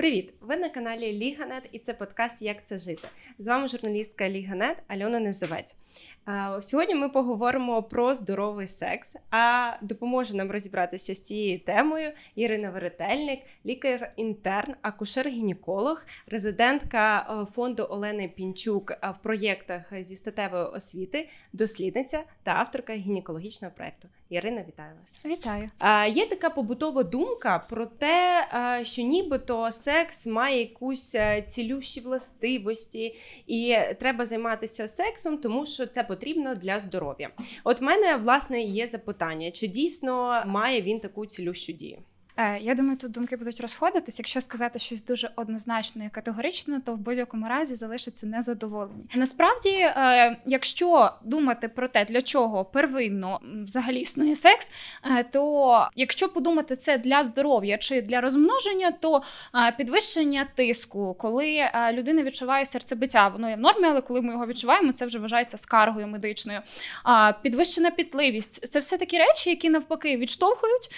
Привіт! Ви на каналі Ліганет і це подкаст Як це жити. З вами журналістка Ліганет Альона Незовець. Сьогодні ми поговоримо про здоровий секс, а допоможе нам розібратися з цією темою Ірина Веретельник, лікар-інтерн, акушер-гінеколог, резидентка е, фонду Олени Пінчук в проєктах зі статевої освіти, дослідниця та авторка гінекологічного проєкту. Ірина, вітаю вас! Вітаю! Є така побутова думка про те, що нібито секс має якусь е, цілющі властивості, і треба займатися сексом, тому що це потрібно для здоров'я. От в мене власне є запитання: чи дійсно має він таку цілющу дію? Е, я думаю, тут думки будуть розходитись. Якщо сказати щось дуже однозначно і категорично, то в будь-якому разі залишиться незадоволені. Насправді, е, якщо думати про те, для чого первинно взагалі існує секс, е, то якщо подумати це для здоров'я чи для розмноження, то підвищення тиску, коли людина відчуває серцебиття, воно є в нормі, але коли ми його відчуваємо, це вже вважається скаргою медичною. Підвищена пітливість це все такі речі, які навпаки відштовхують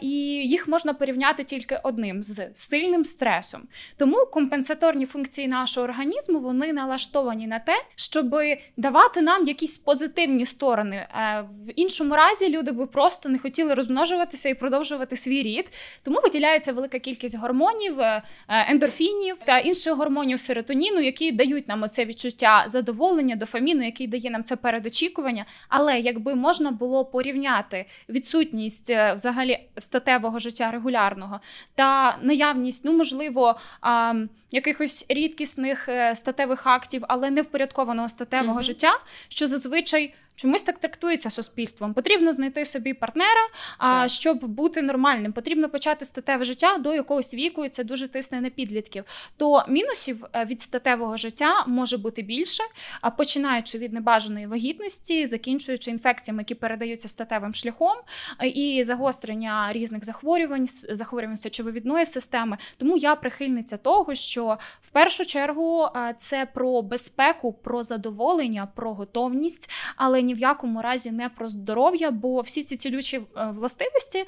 і їх можна порівняти тільки одним з сильним стресом. Тому компенсаторні функції нашого організму вони налаштовані на те, щоб давати нам якісь позитивні сторони. Е, в іншому разі люди би просто не хотіли розмножуватися і продовжувати свій рід. Тому виділяється велика кількість гормонів, е, ендорфінів та інших гормонів серотоніну, які дають нам оце відчуття задоволення, дофаміну, який дає нам це передочікування. Але якби можна було порівняти відсутність е, взагалі статевого життя життя регулярного та наявність, ну можливо, а, якихось рідкісних е, статевих актів, але не впорядкованого статевого mm-hmm. життя, що зазвичай Чомусь так трактується суспільством. Потрібно знайти собі партнера, а щоб бути нормальним, потрібно почати статеве життя до якогось віку, і це дуже тисне на підлітків. То мінусів е, від статевого життя може бути більше, а починаючи від небажаної вагітності, закінчуючи інфекціями, які передаються статевим шляхом, е, і загострення різних захворювань, захворювань сечовивідної системи. Тому я прихильниця того, що в першу чергу е, це про безпеку, про задоволення, про готовність, але ні в якому разі не про здоров'я, бо всі ці цілючі е, властивості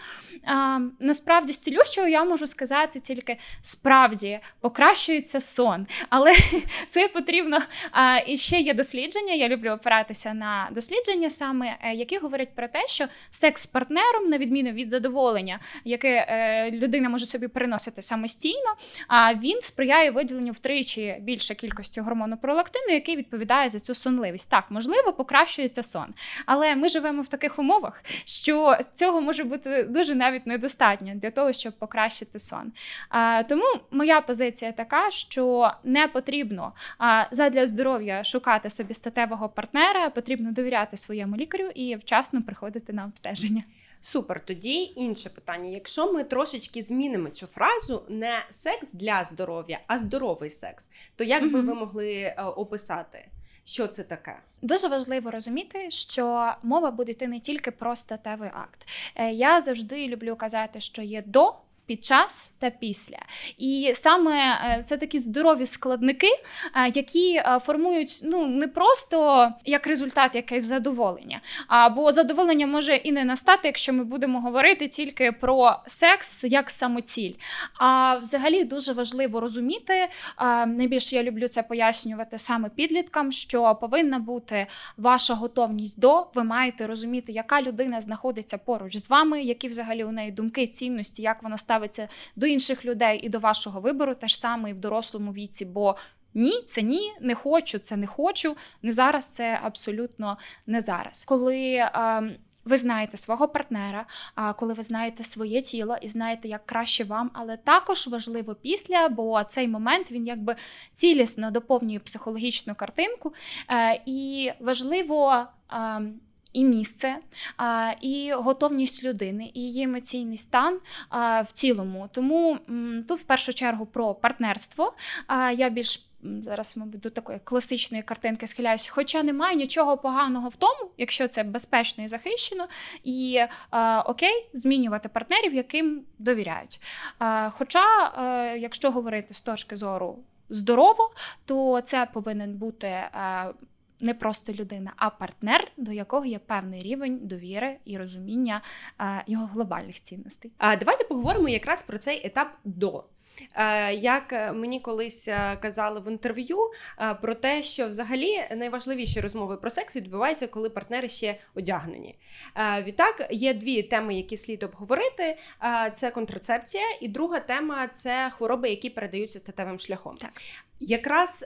насправді з цілющого я можу сказати тільки справді покращується сон. Але це потрібно. І ще є дослідження. Я люблю опиратися на дослідження, саме е, які говорять про те, що секс з партнером, на відміну від задоволення, яке е, людина може собі переносити самостійно, а він сприяє виділенню втричі більше кількості гормону пролактину, який відповідає за цю сонливість. Так, можливо, покращується сон. Але ми живемо в таких умовах, що цього може бути дуже навіть недостатньо для того, щоб покращити сон. Тому моя позиція така, що не потрібно задля здоров'я шукати собі статевого партнера, потрібно довіряти своєму лікарю і вчасно приходити на обстеження. Супер, тоді інше питання. Якщо ми трошечки змінимо цю фразу, не секс для здоров'я, а здоровий секс, то як би ви могли е, описати? Що це таке? Дуже важливо розуміти, що мова буде йти не тільки про статевий акт. Е, я завжди люблю казати, що є до під час та після. І саме е, це такі здорові складники, е, які е, формують ну не просто як результат якесь задоволення. Бо задоволення може і не настати, якщо ми будемо говорити тільки про секс як самоціль. А взагалі дуже важливо розуміти. Найбільше я люблю це пояснювати саме підліткам, що повинна бути ваша готовність до. Ви маєте розуміти, яка людина знаходиться поруч з вами, які взагалі у неї думки, цінності, як вона ставить ставиться до інших людей і до вашого вибору, теж саме і в дорослому віці. бо ні, це ні, не хочу, це не хочу. Не зараз це абсолютно не зараз. Коли е, ви знаєте свого партнера, а коли ви знаєте своє тіло і знаєте, як краще вам, але також важливо після, бо цей момент він якби цілісно доповнює психологічну картинку, е, і важливо. Е, і місце, і готовність людини, і її емоційний стан в цілому. Тому тут в першу чергу про партнерство. Я більш Зараз, мабуть, до такої класичної картинки схиляюсь, хоча немає нічого поганого в тому, якщо це безпечно і захищено, і окей, змінювати партнерів, яким довіряють. Хоча, е, якщо говорити з точки зору здорово, то це повинен бути е, не просто людина, а партнер, до якого є певний рівень довіри і розуміння його глобальних цінностей. А давайте поговоримо якраз про цей етап до. Е, як мені колись казали в інтерв'ю про те, що взагалі найважливіші розмови про секс відбуваються, коли партнери ще одягнені. Відтак є дві теми, які слід обговорити: це контрацепція, і друга тема це хвороби, які передаються статевим шляхом. Так. Якраз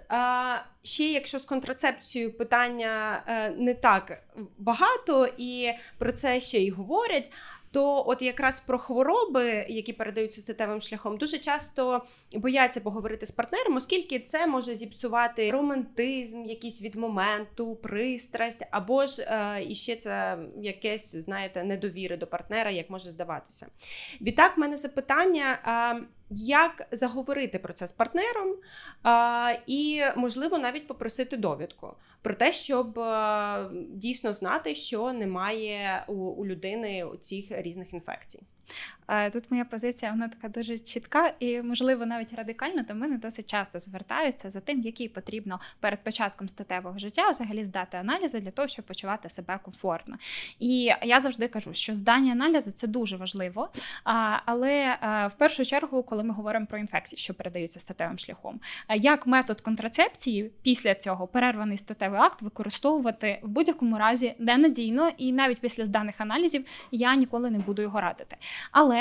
ще, якщо з контрацепцією питання е, не так багато, і про це ще й говорять. То, от якраз про хвороби, які передаються статевим шляхом, дуже часто бояться поговорити з партнером, оскільки це може зіпсувати романтизм, якийсь від моменту, пристрасть, або ж е, і ще це якесь, знаєте, недовіри до партнера, як може здаватися. Відтак, в мене запитання. Е, як заговорити про це з партнером, а, і, можливо, навіть попросити довідку про те, щоб а, дійсно знати, що немає у, у людини цих різних інфекцій. Е, тут моя позиція вона така дуже чітка і, можливо, навіть радикальна, то мене досить часто звертаються за тим, який потрібно перед початком статевого життя взагалі здати аналізи для того, щоб почувати себе комфортно. І я завжди кажу, що здання аналізу це дуже важливо. Але е, в першу чергу, коли ми говоримо про інфекції, що передаються статевим шляхом, е, як метод контрацепції після цього перерваний статевий акт використовувати в будь-якому разі ненадійно, і навіть після зданих аналізів я ніколи не буду його радити. Але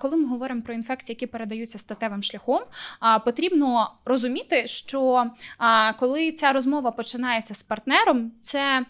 коли ми говоримо про інфекції, які передаються статевим шляхом, потрібно розуміти, що коли ця розмова починається з партнером, це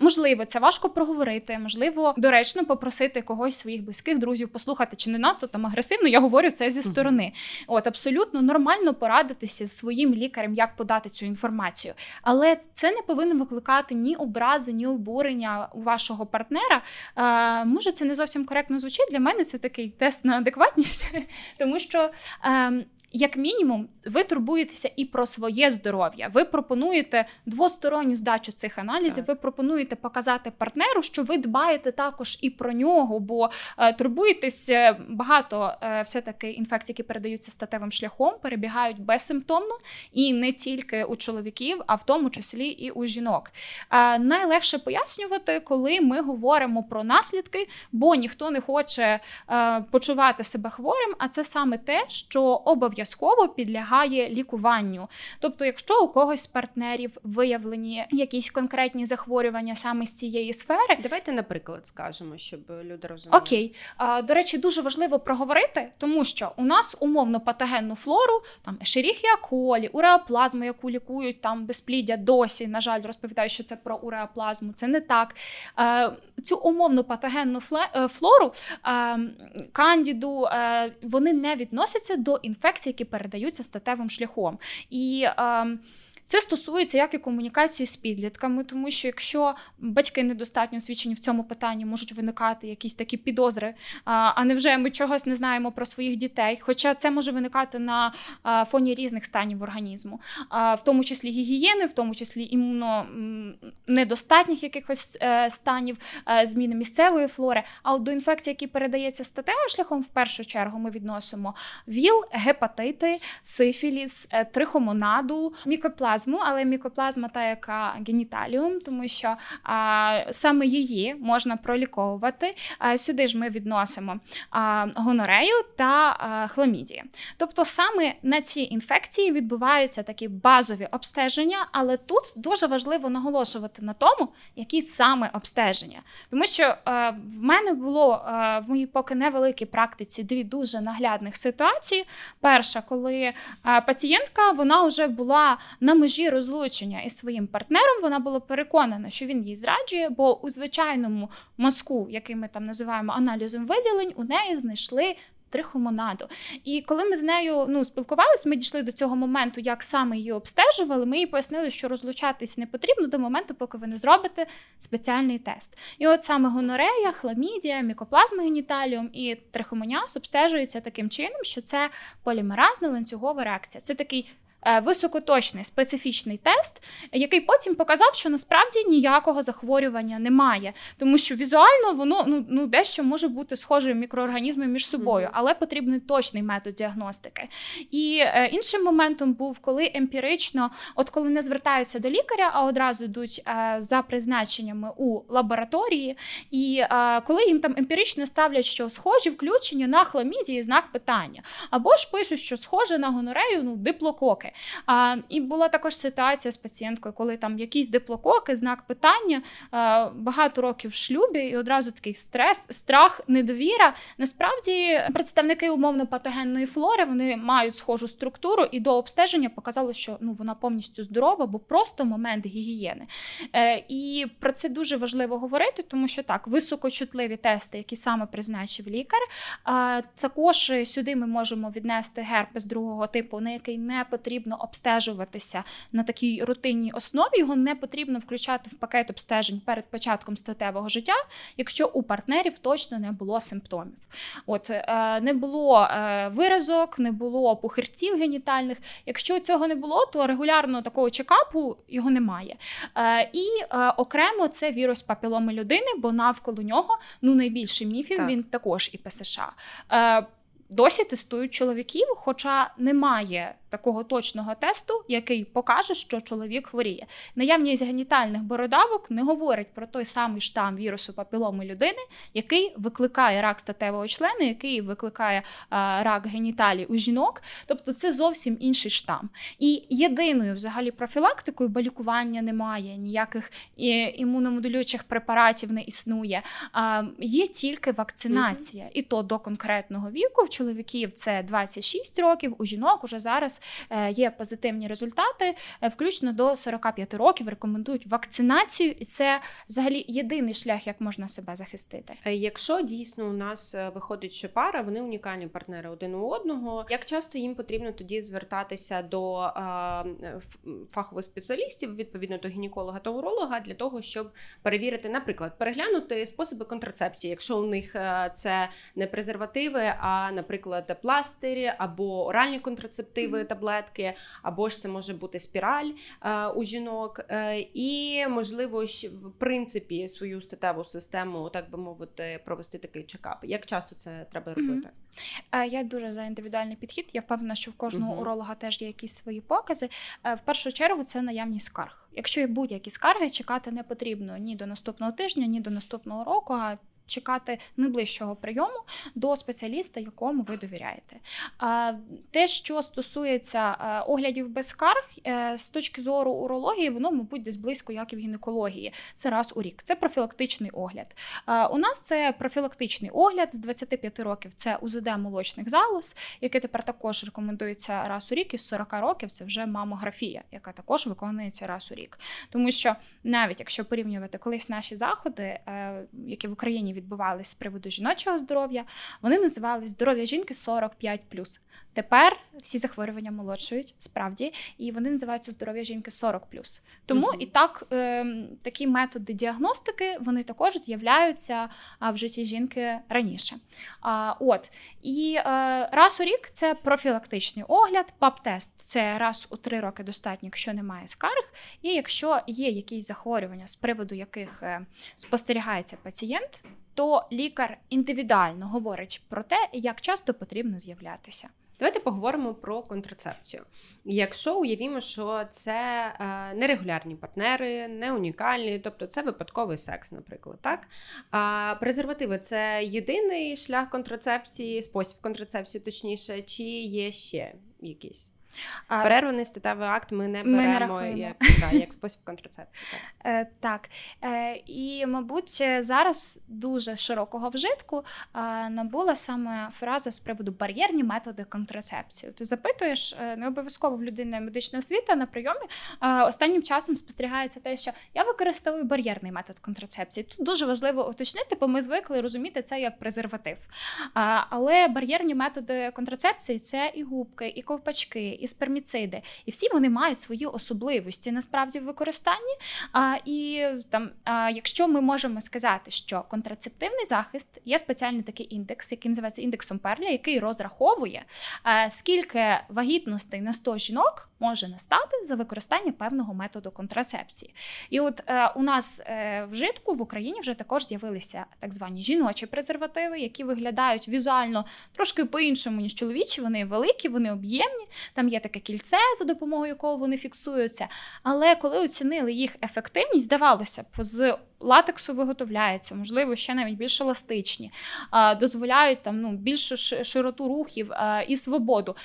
Можливо, це важко проговорити, можливо, доречно попросити когось своїх близьких друзів послухати, чи не надто там агресивно. Я говорю це зі сторони. От абсолютно нормально порадитися з своїм лікарем, як подати цю інформацію. Але це не повинно викликати ні образи, ні обурення у вашого партнера. Е, Може, це не зовсім коректно звучить. Для мене це такий тест на адекватність, тому що. Е, як мінімум, ви турбуєтеся і про своє здоров'я. Ви пропонуєте двосторонню здачу цих аналізів. Так. Ви пропонуєте показати партнеру, що ви дбаєте також і про нього, бо е, турбуєтесь е, багато е, все таки інфекцій, які передаються статевим шляхом, перебігають безсимптомно і не тільки у чоловіків, а в тому числі і у жінок. Е, найлегше пояснювати, коли ми говоримо про наслідки, бо ніхто не хоче е, почувати себе хворим. А це саме те, що обов'язково обов'язково підлягає лікуванню. Тобто, якщо у когось з партнерів виявлені якісь конкретні захворювання саме з цієї сфери, давайте, наприклад, скажемо, щоб люди розуміли. Окей, а, до речі, дуже важливо проговорити, тому що у нас умовно патогенну флору, там ешеріхія колі, уреоплазму, яку лікують там безпліддя, досі на жаль, розповідають, що це про уреоплазму. Це не так. А, цю умовну патогенну е, флору, а, кандіду, а, вони не відносяться до інфекцій які передаються статевим шляхом. І е, це стосується як і комунікації з підлітками, тому що якщо батьки недостатньо освічені в цьому питанні, можуть виникати якісь такі підозри, а невже ми чогось не знаємо про своїх дітей? Хоча це може виникати на фоні різних станів організму, в тому числі гігієни, в тому числі імунонедостатніх якихось е, станів, е, зміни місцевої флори. А от до інфекції, які передається статевим шляхом, в першу чергу ми відносимо ВІЛ, гепатити, сифіліс, е, трихомонаду, мікоплазму мікоплазму, але мікоплазма та яка геніталіум, тому що а, саме її можна проліковувати. А, сюди ж ми відносимо а, гонорею та а, хламідії. Тобто саме на цій інфекції відбуваються такі базові обстеження, але тут дуже важливо наголошувати на тому, які саме обстеження. Тому що а, в мене було а, в моїй поки невеликій практиці дві дуже наглядних ситуації. Перша, коли а, пацієнтка вона вже була на межі межі розлучення із своїм партнером вона була переконана, що він її зраджує, бо у звичайному мозку, який ми там називаємо аналізом виділень, у неї знайшли. Трихомонаду. І коли ми з нею ну, спілкувалися, ми дійшли до цього моменту, як саме її обстежували. Ми їй пояснили, що розлучатись не потрібно до моменту, поки ви не зробите спеціальний тест. І от саме гонорея, хламідія, мікоплазма геніталіум і трихомоніаз обстежуються таким чином, що це полімеразна ланцюгова реакція. Це такий високоточний специфічний тест, який потім показав, що насправді ніякого захворювання немає, тому що візуально воно ну ну дещо може бути схоже мікроорганізми між собою, але потрібний точний метод діагностики. І е, іншим моментом був, коли емпірично, от коли не звертаються до лікаря, а одразу йдуть е, за призначеннями у лабораторії, і е, коли їм там емпірично ставлять, що схожі включення на хламідії знак питання, або ж пишуть, що схоже на гонорею, ну диплококи. А, І була також ситуація з пацієнткою, коли там якісь диплококи, знак питання, а, багато років в шлюбі, і одразу такий стрес, страх, недовіра. Насправді представники умовно патогенної флори вони мають схожу структуру, і до обстеження показало, що ну вона повністю здорова, бо просто момент гігієни. Е, І про це дуже важливо говорити, тому що так, високочутливі тести, які саме призначив лікар. Також сюди ми можемо віднести герпес другого типу, на який не потрібно потрібно обстежуватися на такій рутинній основі. Його не потрібно включати в пакет обстежень перед початком статевого життя, якщо у партнерів точно не було симптомів. От е, не було е, виразок, не було пухирців генітальних. Якщо цього не було, то регулярно такого чекапу його немає. Е, і окремо це вірус папіломи людини, бо навколо нього ну найбільше міфів так. він також і ПСШ. Досі тестують чоловіків, хоча немає такого точного тесту, який покаже, що чоловік хворіє. Наявність генітальних бородавок не говорить про той самий штам вірусу папіломи людини, який викликає рак статевого члена, який викликає а, рак геніталій у жінок. Тобто це зовсім інший штам. І єдиною взагалі профілактикою, бо лікування немає, ніяких імуномодулюючих препаратів не існує. А, Є тільки вакцинація, mm-hmm. і то до конкретного віку. Чоловіків це 26 років, у жінок уже зараз Е, є позитивні результати, е, включно до 45 років рекомендують вакцинацію, і це взагалі єдиний шлях, як можна себе захистити. Е, якщо дійсно у нас виходить, що пара, вони унікальні партнери один у одного. Як часто їм потрібно тоді звертатися до фахових спеціалістів, відповідно до гінеколога та уролога, для того, щоб перевірити, наприклад, переглянути способи контрацепції, якщо у них це не презервативи, а, наприклад, пластирі або оральні контрацептиви таблетки, або ж це може бути спіраль е, у жінок, е, і можливо в принципі свою статеву систему, так би мовити, провести такий чекап. Як часто це треба робити? Mm-hmm. Я дуже за індивідуальний підхід. Я впевнена, що в кожного mm-hmm. уролога теж є якісь свої покази. В першу чергу це наявність скарг. Якщо є будь-які скарги, чекати не потрібно ні до наступного тижня, ні до наступного року. а чекати найближчого прийому до спеціаліста, якому ви довіряєте. Те, що стосується е, оглядів без скарг, е, з точки зору урології, воно, мабуть, десь близько, як і в гінекології. Це раз у рік. Це профілактичний огляд. У нас це профілактичний огляд з 25 років. Це УЗД молочних залоз, яке тепер також рекомендується раз у рік, із 40 років це вже мамографія, яка також виконується раз у рік. Тому що навіть якщо порівнювати колись наші заходи, е, які в Україні відбувались з приводу жіночого здоров'я, вони називались здоров'я жінки 45 Тепер всі захворювання молодшують, справді, і вони називаються здоров'я жінки 40 Тому mm-hmm. і так е, такі методи діагностики вони також з'являються в житті жінки раніше. А, От і е, раз у рік це профілактичний огляд, ПАП-тест це раз у три роки достатньо, якщо немає скарг, і якщо є якісь захворювання, з приводу яких е, спостерігається пацієнт, то лікар індивідуально говорить про те, як часто потрібно з'являтися. Давайте поговоримо про контрацепцію. Якщо уявімо, що це е, нерегулярні партнери, не унікальні, тобто це випадковий секс, наприклад, так а презервативи це єдиний шлях контрацепції, спосіб контрацепції, точніше, чи є ще якісь? Перерваний статевий акт ми не беремо ми як та, як спосіб контрацепції. Так, е, так. Е, і, мабуть, зараз дуже широкого вжитку е, набула саме фраза з приводу бар'єрні методи контрацепції. Ти запитуєш, е, не обов'язково в людини медична освіта на прийомі. Е, останнім часом спостерігається те, що я використовую бар'єрний метод контрацепції. Тут дуже важливо уточнити, бо ми звикли розуміти це як презерватив. Але бар'єрні методи контрацепції це і губки, і ковпачки і сперміциди. І всі вони мають свої особливості насправді в використанні. А, І там, а, якщо ми можемо сказати, що контрацептивний захист є спеціальний такий індекс, який називається індексом Перля, який розраховує, а, скільки вагітностей на 100 жінок може настати за використання певного методу контрацепції. І от е, у нас е, в житку в Україні вже також з'явилися так звані жіночі презервативи, які виглядають візуально трошки по-іншому, ніж чоловічі. Вони великі, вони об'ємні. Там є таке кільце, за допомогою якого вони фіксуються. Але коли оцінили їх ефективність, здавалося б, з латексу виготовляється, можливо, ще навіть більш еластичні, дозволяють там ну більшу широту рухів і свободу.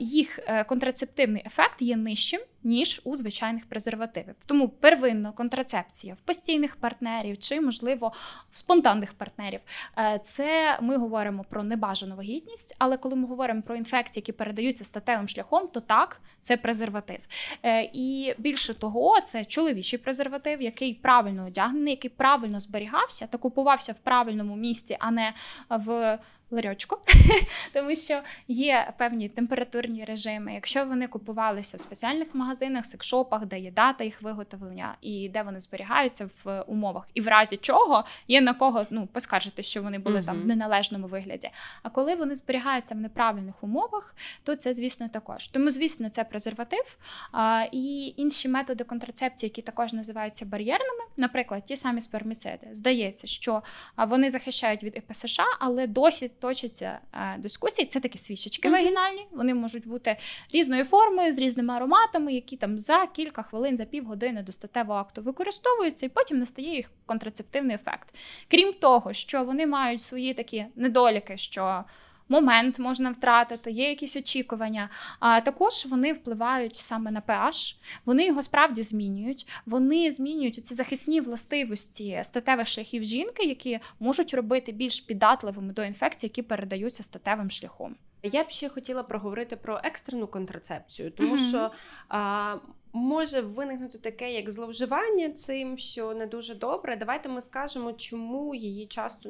Їх е, контрацептивний ефект є нижчим ніж у звичайних презервативів. Тому первинно контрацепція в постійних партнерів чи, можливо, в спонтанних партнерів. Е, це ми говоримо про небажану вагітність, але коли ми говоримо про інфекції, які передаються статевим шляхом, то так, це презерватив. Е, і більше того, це чоловічий презерватив, який правильно одягнений, який правильно зберігався та купувався в правильному місці, а не в ларьочку, тому що є певні температурні режими. Якщо вони купувалися в спеціальних магазинах, секшопах, де є дата їх виготовлення і де вони зберігаються в умовах, і в разі чого є на кого ну поскаржити, що вони були uh-huh. там в неналежному вигляді. А коли вони зберігаються в неправильних умовах, то це, звісно, також. Тому, звісно, це презерватив а, і інші методи контрацепції, які також називаються бар'єрними, наприклад, ті самі сперміциди. Здається, що вони захищають від ІПСШ, але досі точаться е, дискусії. Це такі свічечки mm-hmm. вагінальні. Вони можуть бути різної форми, з різними ароматами, які там за кілька хвилин, за півгодини до статевого акту використовуються, і потім настає їх контрацептивний ефект. Крім того, що вони мають свої такі недоліки, що момент можна втратити, є якісь очікування. А також вони впливають саме на pH, вони його справді змінюють. Вони змінюють ці захисні властивості статевих шляхів жінки, які можуть робити більш піддатливими до інфекцій, які передаються статевим шляхом. Я б ще хотіла проговорити про екстрену контрацепцію, тому mm-hmm. що а, може виникнути таке, як зловживання цим, що не дуже добре. Давайте ми скажемо, чому її часто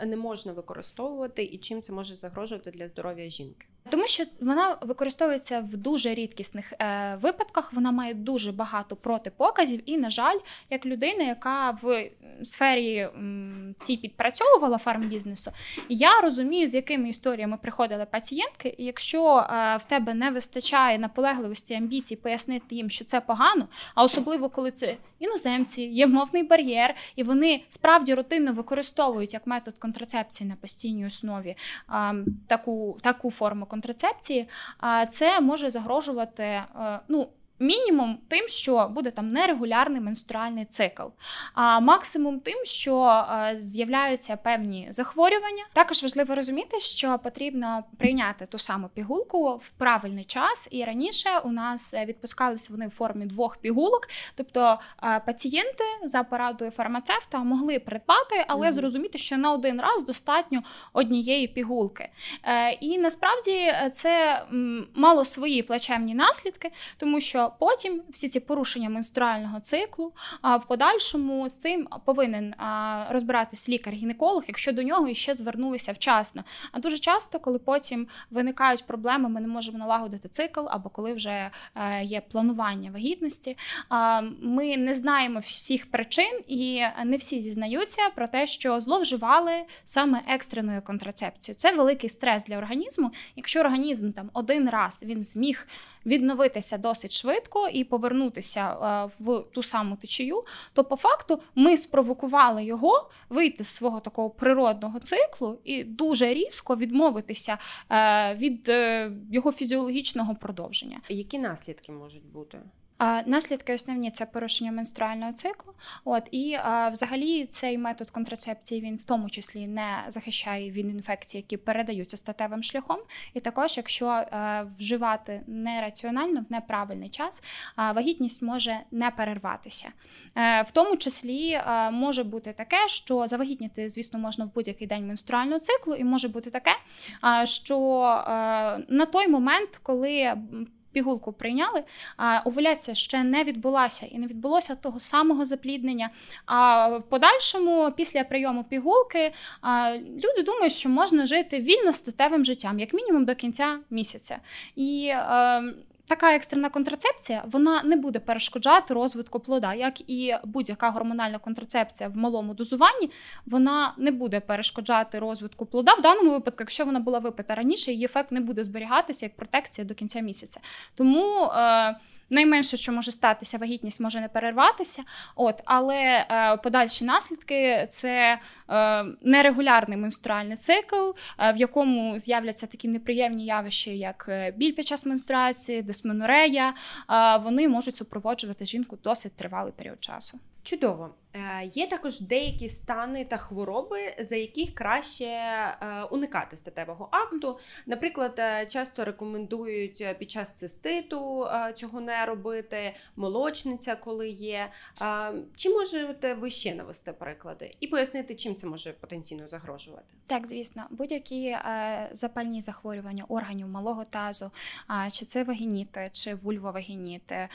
не можна використовувати і чим це може загрожувати для здоров'я жінки. Тому що вона використовується в дуже рідкісних е, випадках. Вона має дуже багато протипоказів, і, на жаль, як людина, яка в сфері м, цій підпрацьовувала фармбізнесу, я розумію, з якими історіями приходили пацієнтки. І якщо е, в тебе не вистачає наполегливості амбіцій, пояснити їм, що це погано, а особливо коли це іноземці, є мовний бар'єр, і вони справді рутинно використовують як метод контрацепції на постійній основі е, таку, таку форму контрацепції, це може загрожувати. Е, ну, Мінімум тим, що буде там нерегулярний менструальний цикл, а максимум тим, що е, з'являються певні захворювання. Також важливо розуміти, що потрібно прийняти ту саму пігулку в правильний час. І раніше у нас відпускалися вони в формі двох пігулок, тобто е, пацієнти за порадою фармацевта могли придбати, але mm-hmm. зрозуміти, що на один раз достатньо однієї пігулки. Е, і насправді це мало свої плачевні наслідки, тому що потім всі ці порушення менструального циклу, в подальшому з цим повинен розбиратись лікар-гінеколог, якщо до нього ще звернулися вчасно. А дуже часто, коли потім виникають проблеми, ми не можемо налагодити цикл, або коли вже е, є планування вагітності. Ми не знаємо всіх причин, і не всі зізнаються про те, що зловживали саме екстреною контрацепцією. Це великий стрес для організму. Якщо організм там один раз він зміг відновитися досить швидко і повернутися е, в ту саму течію, то по факту ми спровокували його вийти з свого такого природного циклу і дуже різко відмовитися е, від е, його фізіологічного продовження. Які наслідки можуть бути? Наслідки основні це порушення менструального циклу. От і взагалі цей метод контрацепції він в тому числі не захищає від інфекцій, які передаються статевим шляхом. І також, якщо а, вживати нераціонально в неправильний час, вагітність може не перерватися. Е, в тому числі а, може бути таке, що завагітніти, звісно, можна в будь-який день менструального циклу, і може бути таке, що на той момент, коли пігулку прийняли, а овуляція ще не відбулася і не відбулося того самого запліднення. А в подальшому, після прийому пігулки, люди думають, що можна жити вільно статевим життям, як мінімум до кінця місяця. І ем, Така екстрена контрацепція вона не буде перешкоджати розвитку плода, як і будь-яка гормональна контрацепція в малому дозуванні, вона не буде перешкоджати розвитку плода. В даному випадку, якщо вона була випита раніше, її ефект не буде зберігатися як протекція до кінця місяця. Тому. Е- Найменше, що може статися, вагітність може не перерватися. От, але е, подальші наслідки це е, нерегулярний менструальний цикл, е, в якому з'являться такі неприємні явища, як е, біль під час менструації, дисменорея. Е, вони можуть супроводжувати жінку досить тривалий період часу. Чудово. Е, є також деякі стани та хвороби, за яких краще е, уникати статевого акту. Наприклад, е, часто рекомендують під час циститу цього не робити, молочниця, коли є. Чи можете ви ще навести приклади і пояснити, чим це може потенційно загрожувати? Так, звісно, будь-які запальні захворювання органів малого тазу, чи це вагініти, чи вульвовагініти.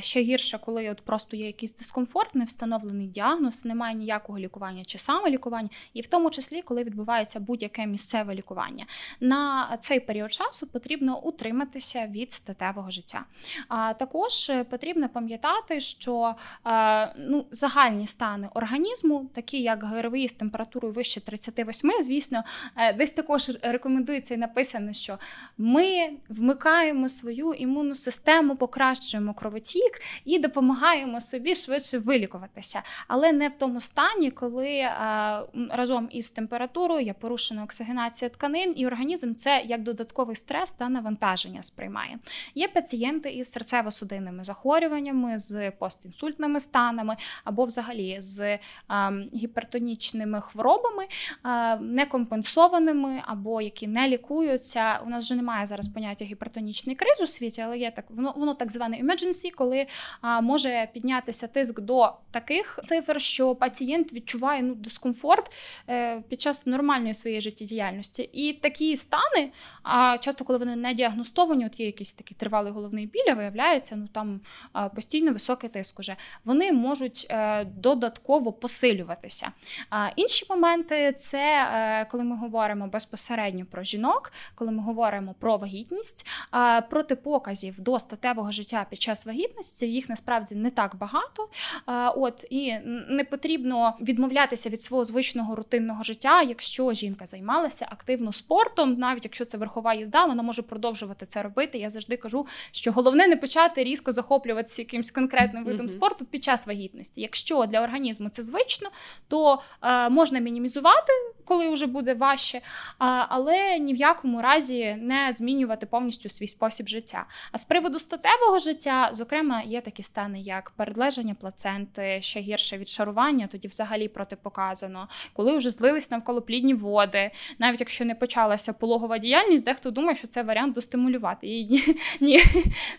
Ще гірше, коли от просто є якийсь дискомфорт, не встановлений діагноз, немає ніякого лікування чи самолікування, і в тому числі, коли відбувається будь-яке місцеве лікування. На цей період часу потрібно утриматися від статевого життя. А також е, потрібно пам'ятати, що е, ну, загальні стани організму, такі як ГРВІ з температурою вище 38, звісно, е, десь також рекомендується і написано, що ми вмикаємо свою імунну систему, покращуємо кровотік і допомагаємо собі швидше вилікуватися але не в тому стані, коли е, разом із температурою є порушена оксигенація тканин, і організм це як додатковий стрес та навантаження сприймає. Є пацієнти із серцево-судинними захворюваннями, з постінсультними станами або взагалі з е, гіпертонічними хворобами, е, некомпенсованими або які не лікуються. У нас вже немає зараз поняття гіпертонічний криз у світі, але є так, воно воно так зване emergency, коли може піднятися тиск до таких цифр, що пацієнт відчуває ну, дискомфорт е, під час нормальної своєї життєдіяльності. І такі стани, а часто, коли вони не діагностовані, от є якийсь такий тривалий головний біль, виявляється, ну там постійно високий тиск уже, вони можуть е, додатково посилюватися. Інші моменти це е, коли ми говоримо безпосередньо про жінок, коли ми говоримо про вагітність, протипоказів до статевого життя під час вагітності їх насправді не так багато. От і не потрібно відмовлятися від свого звичного рутинного життя, якщо жінка займалася активно спортом, навіть якщо це верхова їзда, вона може продовжувати це робити. Я завжди кажу, що головне не почати різко захоплюватися якимось конкретним видом mm-hmm. спорту під час вагітності. Якщо для організму це звично, то е, можна мінімізувати, коли вже буде важче, е, але ні в якому разі не змінювати повністю свій спосіб життя. А з приводу статевого життя, зокрема, є такі стани, як передлежання плаценти, ще гірше від шарування, тоді взагалі протипоказано. Коли вже злились навколо плідні води, навіть якщо не почалася пологова діяльність, дехто думає, що це варіант достимулювати. І ні, ні,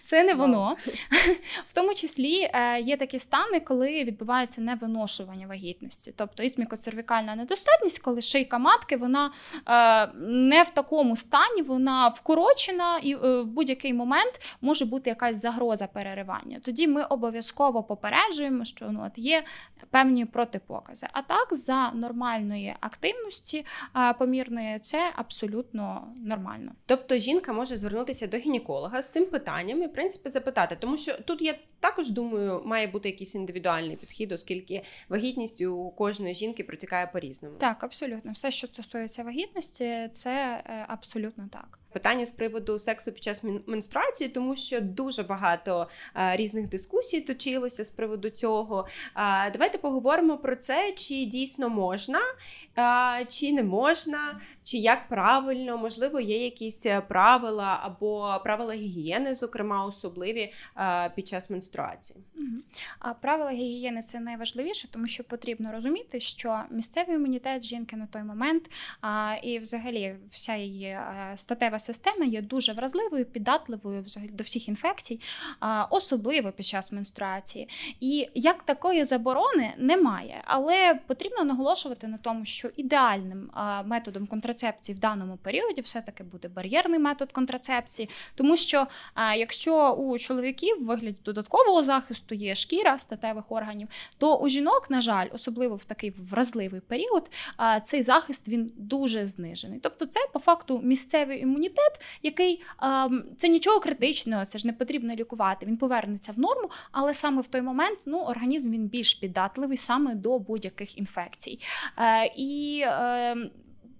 це не воно. В тому числі е, є такі стани, коли відбувається невиношування вагітності, тобто ісмікоцервікальна недостатність, коли шийка матки вона е, не в такому стані, вона вкорочена і е, в будь-який момент може бути якась загроза переривання. Тоді ми обов'язково попереджуємо, що ну от є певні протипокази. А так, за нормальної активності помірної, це абсолютно нормально. Тобто жінка може звернутися до гінеколога з цим питанням і в принципі запитати, тому що тут я також думаю, має бути якийсь індивідуальний підхід, оскільки вагітність у кожної жінки протікає по різному. Так, абсолютно, все, що стосується вагітності, це е, абсолютно так питання з приводу сексу під час менструації, тому що дуже багато а, різних дискусій точилося з приводу цього. А, Давайте поговоримо про це, чи дійсно можна, а, чи не можна, чи як правильно, можливо, є якісь е, правила або правила гігієни, зокрема особливі під час менструації. А правила гігієни це найважливіше, тому що потрібно розуміти, що місцевий імунітет жінки на той момент, а, і взагалі вся її статева система є дуже вразливою, піддатливою до всіх інфекцій, особливо під час менструації. І як такої заборони немає, але потрібно наголошувати на тому, що ідеальним методом контрацепції в даному періоді все-таки буде бар'єрний метод контрацепції, тому що якщо у чоловіків в вигляді додаткового захисту є шкіра статевих органів, то у жінок, на жаль, особливо в такий вразливий період, цей захист він дуже знижений. Тобто, це по факту місцевий імунітет, який це нічого критичного, це ж не потрібно лікувати. Він повернеться в норму, але саме в той момент ну, організм він більш піддатливий саме до будь-яких інфекцій. Е, і ем,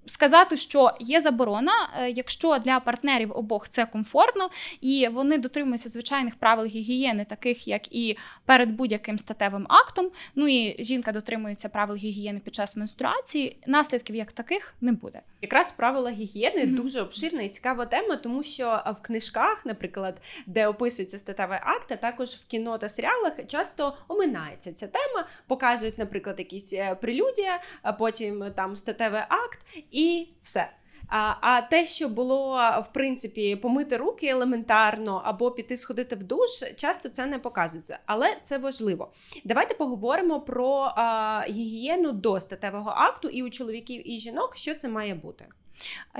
сказати, що є заборона, е, якщо для партнерів обох це комфортно і вони дотримуються звичайних правил гігієни, таких як і перед будь-яким статевим актом. Ну і жінка дотримується правил гігієни під час менструації, наслідків як таких не буде. Якраз правила гігієни mm-hmm. дуже обширна і цікава тема, тому що в книжках, наприклад, де описується статевий акт, а також в кіно та серіалах часто оминається ця тема, показують, наприклад, якісь е, прелюдія, а потім там статевий акт і все. А а те, що було в принципі помити руки елементарно або піти сходити в душ, часто це не показується, але це важливо. Давайте поговоримо про а, гігієну до статевого акту і у чоловіків і жінок, що це має бути.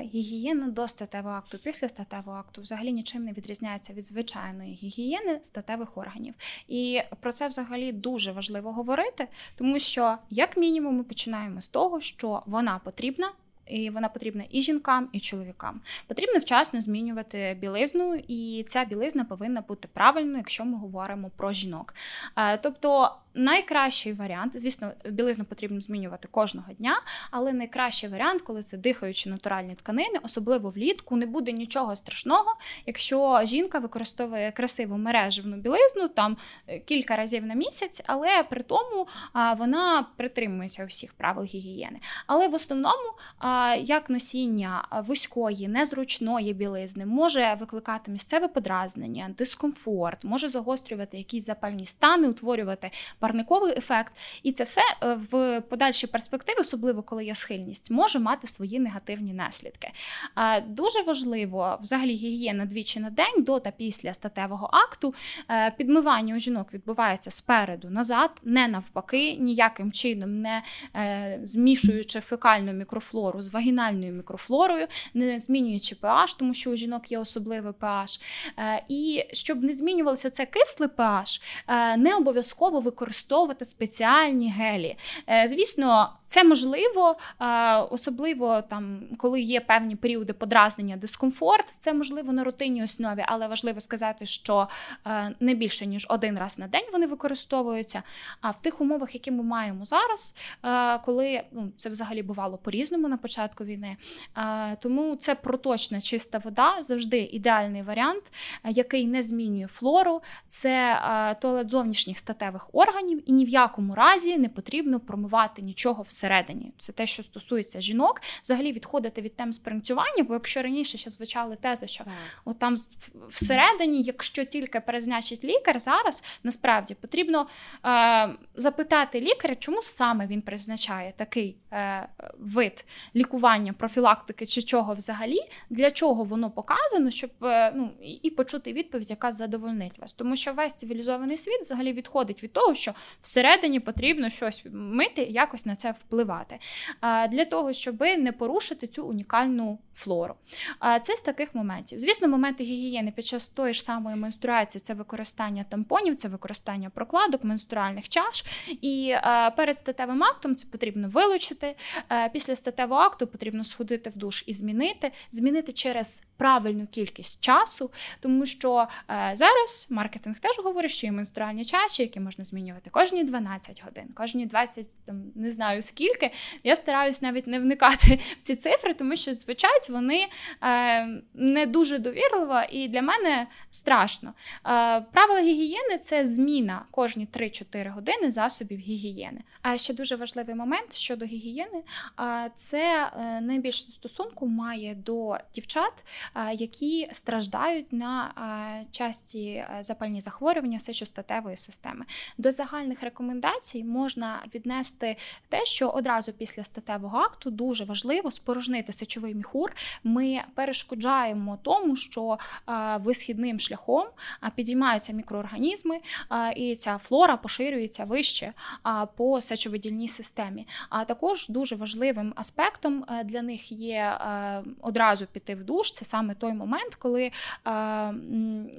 Гігієна до статевого акту після статевого акту взагалі нічим не відрізняється від звичайної гігієни статевих органів. І про це взагалі дуже важливо говорити, тому що, як мінімум, ми починаємо з того, що вона потрібна і вона потрібна і жінкам, і чоловікам. Потрібно вчасно змінювати білизну, і ця білизна повинна бути правильною, якщо ми говоримо про жінок. Е, тобто найкращий варіант, звісно, білизну потрібно змінювати кожного дня, але найкращий варіант, коли це дихаючі натуральні тканини, особливо влітку, не буде нічого страшного, якщо жінка використовує красиву мережевну білизну там е, кілька разів на місяць, але при тому вона притримується усіх правил гігієни. Але в основному, як носіння вузької, незручної білизни може викликати місцеве подразнення, дискомфорт, може загострювати якісь запальні стани, утворювати парниковий ефект. І це все е, в подальшій перспективі, особливо коли є схильність, може мати свої негативні наслідки. Дуже важливо взагалі гігієна двічі на день до та після статевого акту. Е, підмивання у жінок відбувається спереду назад, не навпаки, ніяким чином не е, змішуючи фекальну мікрофлору з вагінальною мікрофлорою, не змінюючи pH, тому що у жінок є особливий pH. І щоб не змінювалося це кислий pH, не обов'язково використовувати використовувати спеціальні гелі. Е, звісно, це можливо, особливо там, коли є певні періоди подразнення, дискомфорт. Це можливо на рутинній основі, але важливо сказати, що е, не більше ніж один раз на день вони використовуються. А в тих умовах, які ми маємо зараз, е, коли ну, це взагалі бувало по-різному на початку війни, тому це проточна чиста вода завжди ідеальний варіант, який не змінює флору. Це туалет зовнішніх статевих органів органів, і ні в якому разі не потрібно промивати нічого всередині. Це те, що стосується жінок, взагалі відходити від тем спринцювання, бо якщо раніше ще звучали тези, що от там всередині, якщо тільки перезначить лікар, зараз насправді потрібно е, запитати лікаря, чому саме він призначає такий е, вид лікування, профілактики чи чого взагалі, для чого воно показано, щоб е, ну і почути відповідь, яка задовольнить вас, тому що весь цивілізований світ взагалі відходить від того, що всередині потрібно щось мити якось на це впливати. Для того, щоб не порушити цю унікальну флору. Це з таких моментів. Звісно, моменти гігієни під час тої ж самої менструації це використання тампонів, це використання прокладок, менструальних чаш. І перед статевим актом це потрібно вилучити. Після статевого акту потрібно сходити в душ і змінити, змінити через правильну кількість часу, тому що зараз маркетинг теж говорить, що є менструальні чаші, які можна змінювати робити кожні 12 годин, кожні 20, там не знаю скільки. Я стараюсь навіть не вникати в ці цифри, тому що звучать вони е, не дуже довірливо і для мене страшно. Е, Правила гігієни це зміна кожні 3-4 години засобів гігієни. А ще дуже важливий момент щодо гігієни, е, це найбільше стосунку має до дівчат, які страждають на часті запальні захворювання сечостатевої системи. До загальних рекомендацій можна віднести те, що одразу після статевого акту дуже важливо спорожнити сечовий міхур. Ми перешкоджаємо тому, що висхідним шляхом підіймаються мікроорганізми, і ця флора поширюється вище по сечовидільній системі. А також дуже важливим аспектом е, для них є е, одразу піти в душ. Це саме той момент, коли е,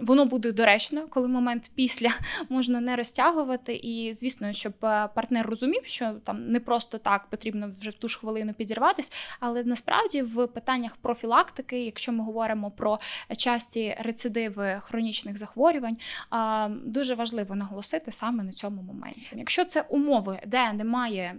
воно буде доречно, коли момент після можна не розтягувати. І звісно, щоб партнер розумів, що там не просто так потрібно вже в ту ж хвилину підірватися, але насправді в питаннях профілактики, якщо ми говоримо про часті рецидиви хронічних захворювань, дуже важливо наголосити саме на цьому моменті. Якщо це умови, де немає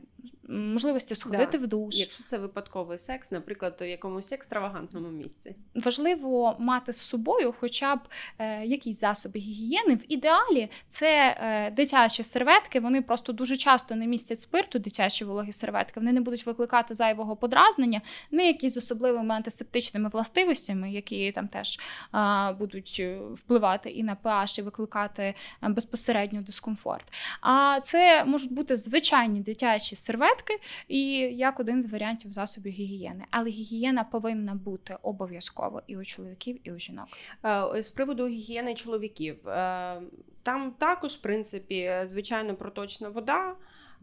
можливості сходити да. в душ. Якщо це випадковий секс, наприклад, у якомусь екстравагантному місці. Важливо мати з собою хоча б е, якісь засоби гігієни. В ідеалі це е, дитячі серветки, вони просто дуже часто не містять спирту, дитячі вологі серветки, вони не будуть викликати зайвого подразнення, не якісь з особливими антисептичними властивостями, які там теж е, будуть впливати і на pH, і викликати е, безпосередньо дискомфорт. А це можуть бути звичайні дитячі серветки серветки і як один з варіантів засобів гігієни. Але гігієна повинна бути обов'язково і у чоловіків, і у жінок. Е, з приводу гігієни чоловіків е, там також, в принципі, звичайно, проточна вода.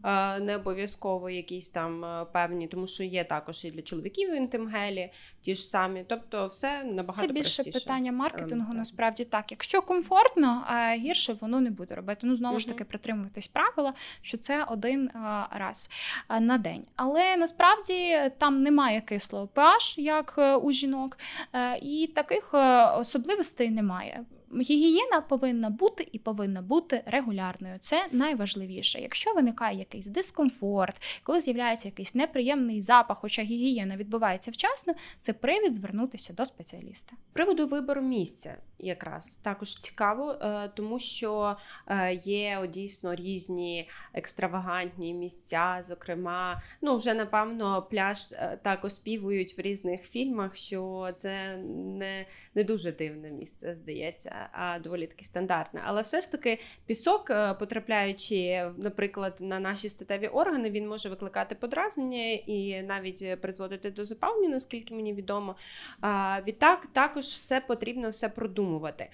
Е, не обов'язково якісь там е, певні, тому що є також і для чоловіків інтимгелі, ті ж самі. Тобто, все набагато Це більше простіше. питання маркетингу. Насправді так. Якщо комфортно, гірше воно не буде робити. Ну знову ж таки притримуватись правила, що це один е, раз на день. Але насправді там немає кислого pH, як у жінок, і таких особливостей немає. Гігієна повинна бути і повинна бути регулярною. Це найважливіше. Якщо виникає якийсь дискомфорт, коли з'являється якийсь неприємний запах, хоча гігієна відбувається вчасно, це привід звернутися до спеціаліста. Приводу вибору місця якраз також цікаво, е, тому що е, є дійсно різні екстравагантні місця. Зокрема, ну вже напевно пляж е, так оспівують в різних фільмах, що це не, не дуже дивне місце, здається а доволі таки стандартне. Але все ж таки пісок, е, потрапляючи, наприклад, на наші статеві органи, він може викликати подразнення і навіть призводити до запалення, наскільки мені відомо. Відтак, також це потрібно все продумувати.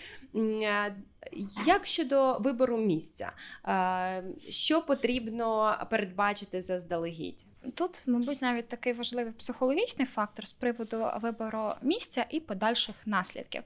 Як щодо вибору місця, е, що потрібно передбачити заздалегідь? Тут, мабуть, навіть такий важливий психологічний фактор з приводу вибору місця і подальших наслідків.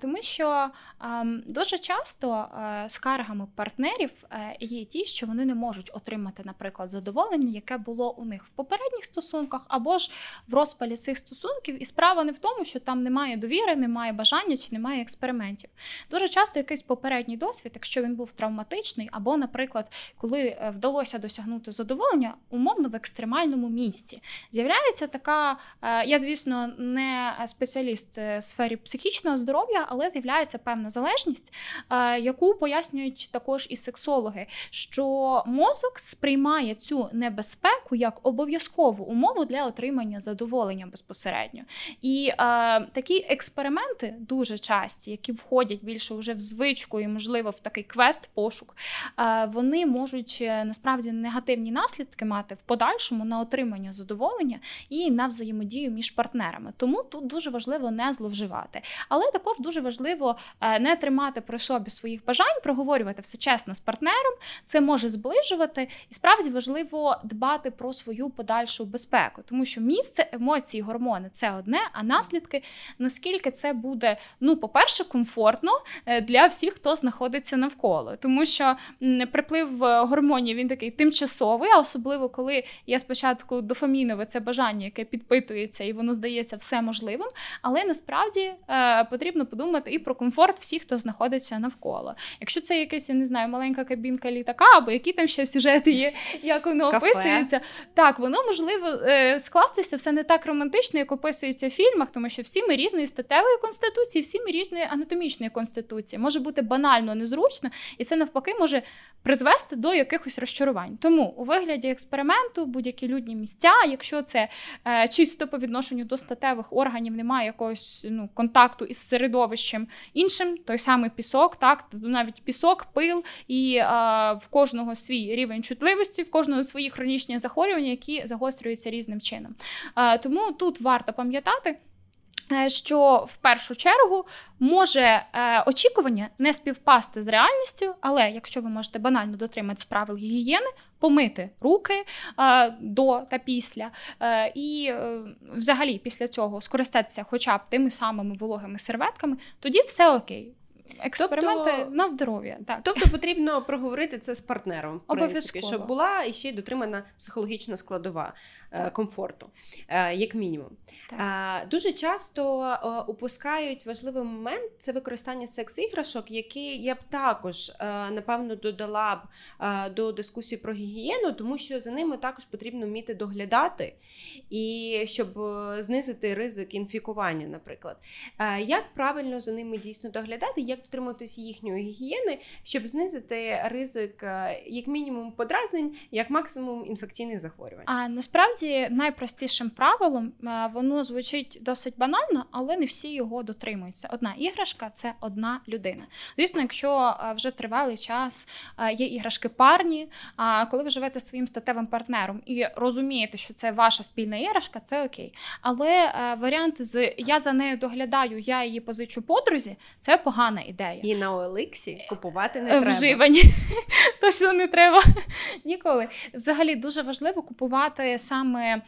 Тому що ем, дуже часто е, скаргами партнерів е, є ті, що вони не можуть отримати, наприклад, задоволення, яке було у них в попередніх стосунках, або ж в розпалі цих стосунків. І справа не в тому, що там немає довіри, немає бажання чи немає експериментів. Дуже часто якийсь попередній досвід, якщо він був травматичний, або, наприклад, коли е, вдалося досягнути задоволення, умовно в екстремальному місці. З'являється така, е, я, звісно, не спеціаліст в сфері психічного здоров'я, але з'являється певна залежність, е, яку пояснюють також і сексологи, що мозок сприймає цю небезпеку як обов'язкову умову для отримання задоволення безпосередньо. І такі експерименти дуже часті, які входять більше вже в звичку звичку і, можливо, в такий квест-пошук, е, вони можуть е, насправді негативні наслідки мати в подальшому на отримання задоволення і на взаємодію між партнерами. Тому тут дуже важливо не зловживати. Але також дуже важливо е, не тримати при собі своїх бажань, проговорювати все чесно з партнером. Це може зближувати, і справді важливо дбати про свою подальшу безпеку, тому що місце емоції, гормони це одне, а наслідки наскільки це буде, ну, по-перше, комфортно для всіх всіх, хто знаходиться навколо, тому що приплив е, гормонів він такий тимчасовий, а особливо коли є спочатку дофамінове це бажання, яке підпитується, і воно здається все можливим. Але насправді е, потрібно подумати і про комфорт всіх, хто знаходиться навколо. Якщо це якась, я не знаю, маленька кабінка літака, або які там ще сюжети є, як воно Кафе. описується, так воно можливо е, скластися все не так романтично, як описується в фільмах, тому що всі ми різної статевої конституції, всі ми різної анатомічної конституції. Може бути банально незручно, і це навпаки може призвести до якихось розчарувань. Тому у вигляді експерименту будь будь-які людні місця. Якщо це е, чисто по відношенню до статевих органів, немає якогось ну, контакту із середовищем іншим, той самий пісок, так навіть пісок, пил і е, в кожного свій рівень чутливості, в кожного свої хронічні захворювання, які загострюються різним чином. Е, тому тут варто пам'ятати. Е, що в першу чергу може е, очікування не співпасти з реальністю, але якщо ви можете банально дотриматися правил гігієни, помити руки е, до та після, е, і е, взагалі після цього скористатися хоча б тими самими вологими серветками, тоді все окей. Експерименти тобто, на здоров'я. Так. Тобто потрібно проговорити це з партнером, в принципі, щоб була і ще й дотримана психологічна складова е, комфорту, е, як мінімум. Е, дуже часто е, упускають важливий момент це використання секс-іграшок, які я б також напевно додала б до дискусії про гігієну, тому що за ними також потрібно вміти доглядати, і щоб знизити ризик інфікування, наприклад. Як правильно за ними дійсно доглядати? як дотримуватись їхньої гігієни, щоб знизити ризик, е, як мінімум, подразнень, як максимум інфекційних захворювань. А насправді найпростішим правилом е, воно звучить досить банально, але не всі його дотримуються. Одна іграшка це одна людина. Звісно, якщо е, вже тривалий час є іграшки парні. А коли ви живете своїм статевим партнером і розумієте, що це ваша спільна іграшка, це окей. Але варіант з я за нею доглядаю, я її позичу подрузі, це погана ідея. І на Олексі купувати не треба. Вживані. Точно не треба ніколи. Взагалі дуже важливо купувати саме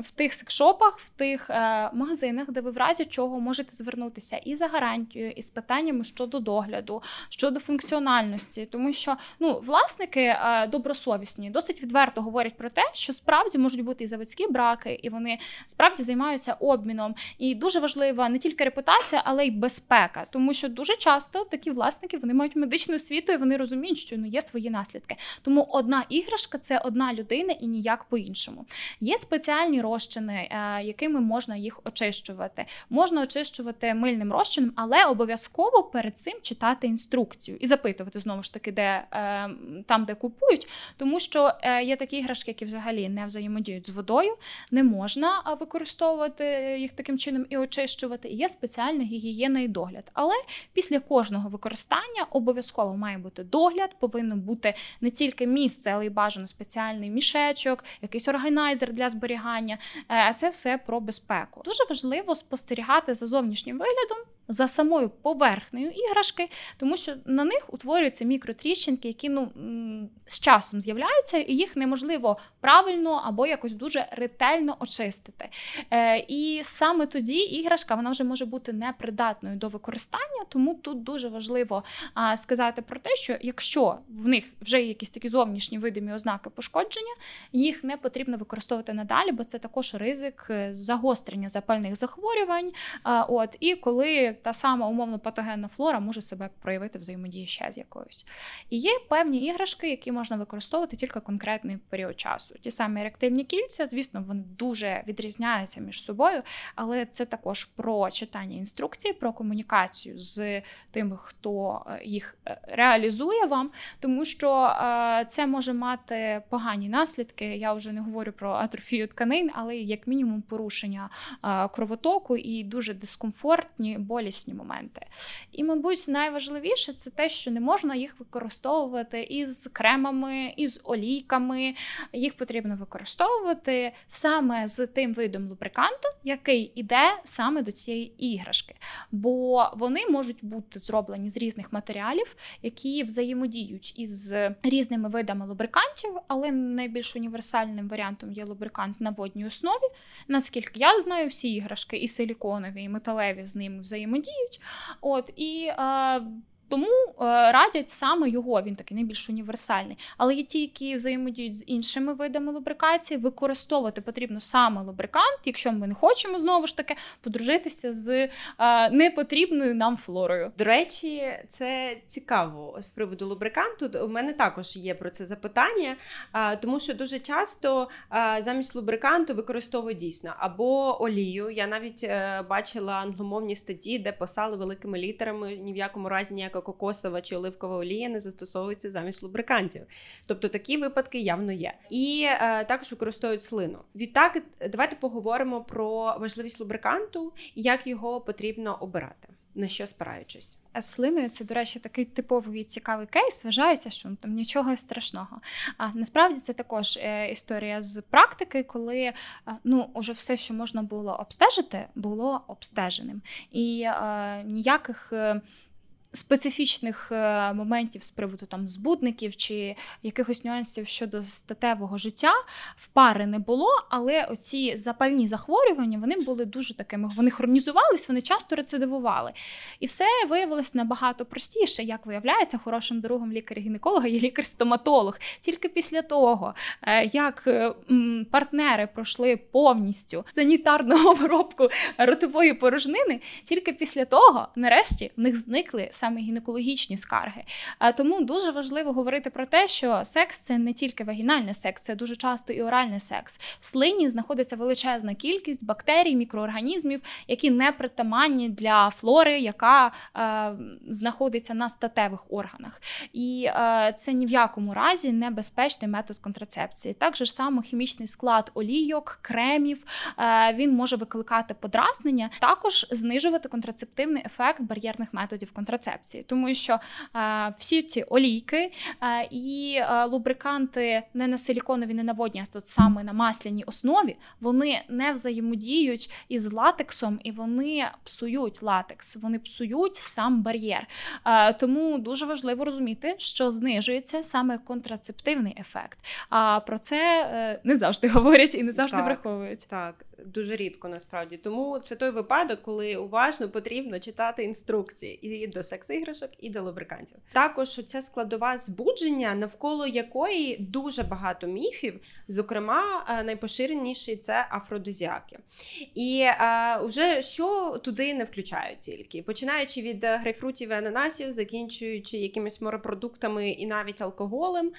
в тих секшопах, в тих е, магазинах, де ви в разі чого можете звернутися і за гарантією, і з питаннями щодо догляду, щодо функціональності, тому що ну, власники е, добросовісні досить відверто говорять про те, що справді можуть бути і заводські браки, і вони справді займаються обміном. І дуже важлива не тільки репутація, але й безпека, тому що дуже часто такі власники вони мають медичну освіту і вони розуміють, що ну є свої наслідки. Тому одна іграшка це одна людина і ніяк по-іншому. Є спеціальні розчини, е, якими можна їх очищувати. Можна очищувати мильним розчином, але обов'язково перед цим читати інструкцію і запитувати знову ж таки, де е, там, де купують, тому що е, є такі іграшки, які взагалі не взаємодіють з водою, не можна використовувати їх таким чином і очищувати. Є спеціальна гігієна і догляд. Але Після кожного використання обов'язково має бути догляд, повинно бути не тільки місце, але й бажано спеціальний мішечок, якийсь органайзер для зберігання. Е, а це все про безпеку. Дуже важливо спостерігати за зовнішнім виглядом за самою поверхнею іграшки, тому що на них утворюються мікротріщинки, які ну, з часом з'являються, і їх неможливо правильно або якось дуже ретельно очистити. Е, І саме тоді іграшка вона вже може бути непридатною до використання, тому тут дуже важливо а, сказати про те, що якщо в них вже є якісь такі зовнішні видимі ознаки пошкодження, їх не потрібно використовувати надалі, бо це також ризик е, загострення запальних захворювань. А, от, І коли та сама умовно патогенна флора може себе проявити взаємодії ще з якоюсь. І є певні іграшки, які можна використовувати тільки конкретний період часу. Ті самі реактивні кільця, звісно, вони дуже відрізняються між собою, але це також про читання інструкцій, про комунікацію з тими, хто е, їх е, реалізує вам, тому що е, це може мати погані наслідки. Я вже не говорю про атрофію тканин, але як мінімум порушення кровотоку і дуже дискомфортні болі болісні моменти. І, мабуть, найважливіше це те, що не можна їх використовувати із кремами, із олійками. Їх потрібно використовувати саме з тим видом лубриканту, який іде саме до цієї іграшки. Бо вони можуть бути зроблені з різних матеріалів, які взаємодіють із різними видами лубрикантів, але найбільш універсальним варіантом є лубрикант на водній основі. Наскільки я знаю, всі іграшки і силіконові, і металеві з ними взаємодіють взаємодіють. От і е, тому е, радять саме його, він такий найбільш універсальний. Але є ті, які взаємодіють з іншими видами лубрикації, використовувати потрібно саме лубрикант, якщо ми не хочемо знову ж таки подружитися з е, непотрібною нам флорою. До речі, це цікаво з приводу лубриканту. У мене також є про це запитання, е, тому що дуже часто замість лубриканту використовують дійсно або олію. Я навіть бачила англомовні статті, де писали великими літерами ні в якому разі ніякого кокосова чи оливкова олія не застосовується замість лубрикантів. Тобто такі випадки явно є. І е, також використовують слину. Відтак, давайте поговоримо про важливість лубриканту і як його потрібно обирати. На що спираючись? З слиною це, до речі, такий типовий і цікавий кейс. Вважається, що там нічого страшного. А насправді це також е, історія з практики, коли е, ну уже все, що можна було обстежити, було обстеженим. І е, ніяких. Специфічних е, моментів з приводу там збудників чи якихось нюансів щодо статевого життя в пари не було, але оці запальні захворювання вони були дуже такими. Вони хронізувались, вони часто рецидивували. І все виявилось набагато простіше. Як виявляється, хорошим другом лікаря-гінеколога є лікар-стоматолог. Тільки після того, е, як е, партнери пройшли повністю санітарну обробку ротової порожнини, тільки після того, нарешті, в них зникли саме гінекологічні скарги. Тому дуже важливо говорити про те, що секс це не тільки вагінальний секс, це дуже часто і оральний секс. В слині знаходиться величезна кількість бактерій, мікроорганізмів, які не притаманні для флори, яка е, знаходиться на статевих органах. І е, це ні в якому разі не безпечний метод контрацепції. Так же само хімічний склад олійок, кремів е, він може викликати подразнення, також знижувати контрацептивний ефект бар'єрних методів контрацепції концепції, тому що всі ці олійки і лубриканти не на силіконові, не на водні, а тут саме на масляній основі, вони не взаємодіють із латексом і вони псують латекс, вони псують сам бар'єр. Тому дуже важливо розуміти, що знижується саме контрацептивний ефект. А про це е, не завжди говорять і не завжди так, враховують. Так, дуже рідко насправді. Тому це той випадок, коли уважно потрібно читати інструкції і до секс-іграшок, і до лубрикантів. Також ця складова збудження, навколо якої дуже багато міфів, зокрема, е, найпоширеніший це афродизіаки. І е, вже що туди не включають тільки, починаючи від грейпфрутів і ананасів, закінчуючи якимись морепродуктами і навіть алкоголем.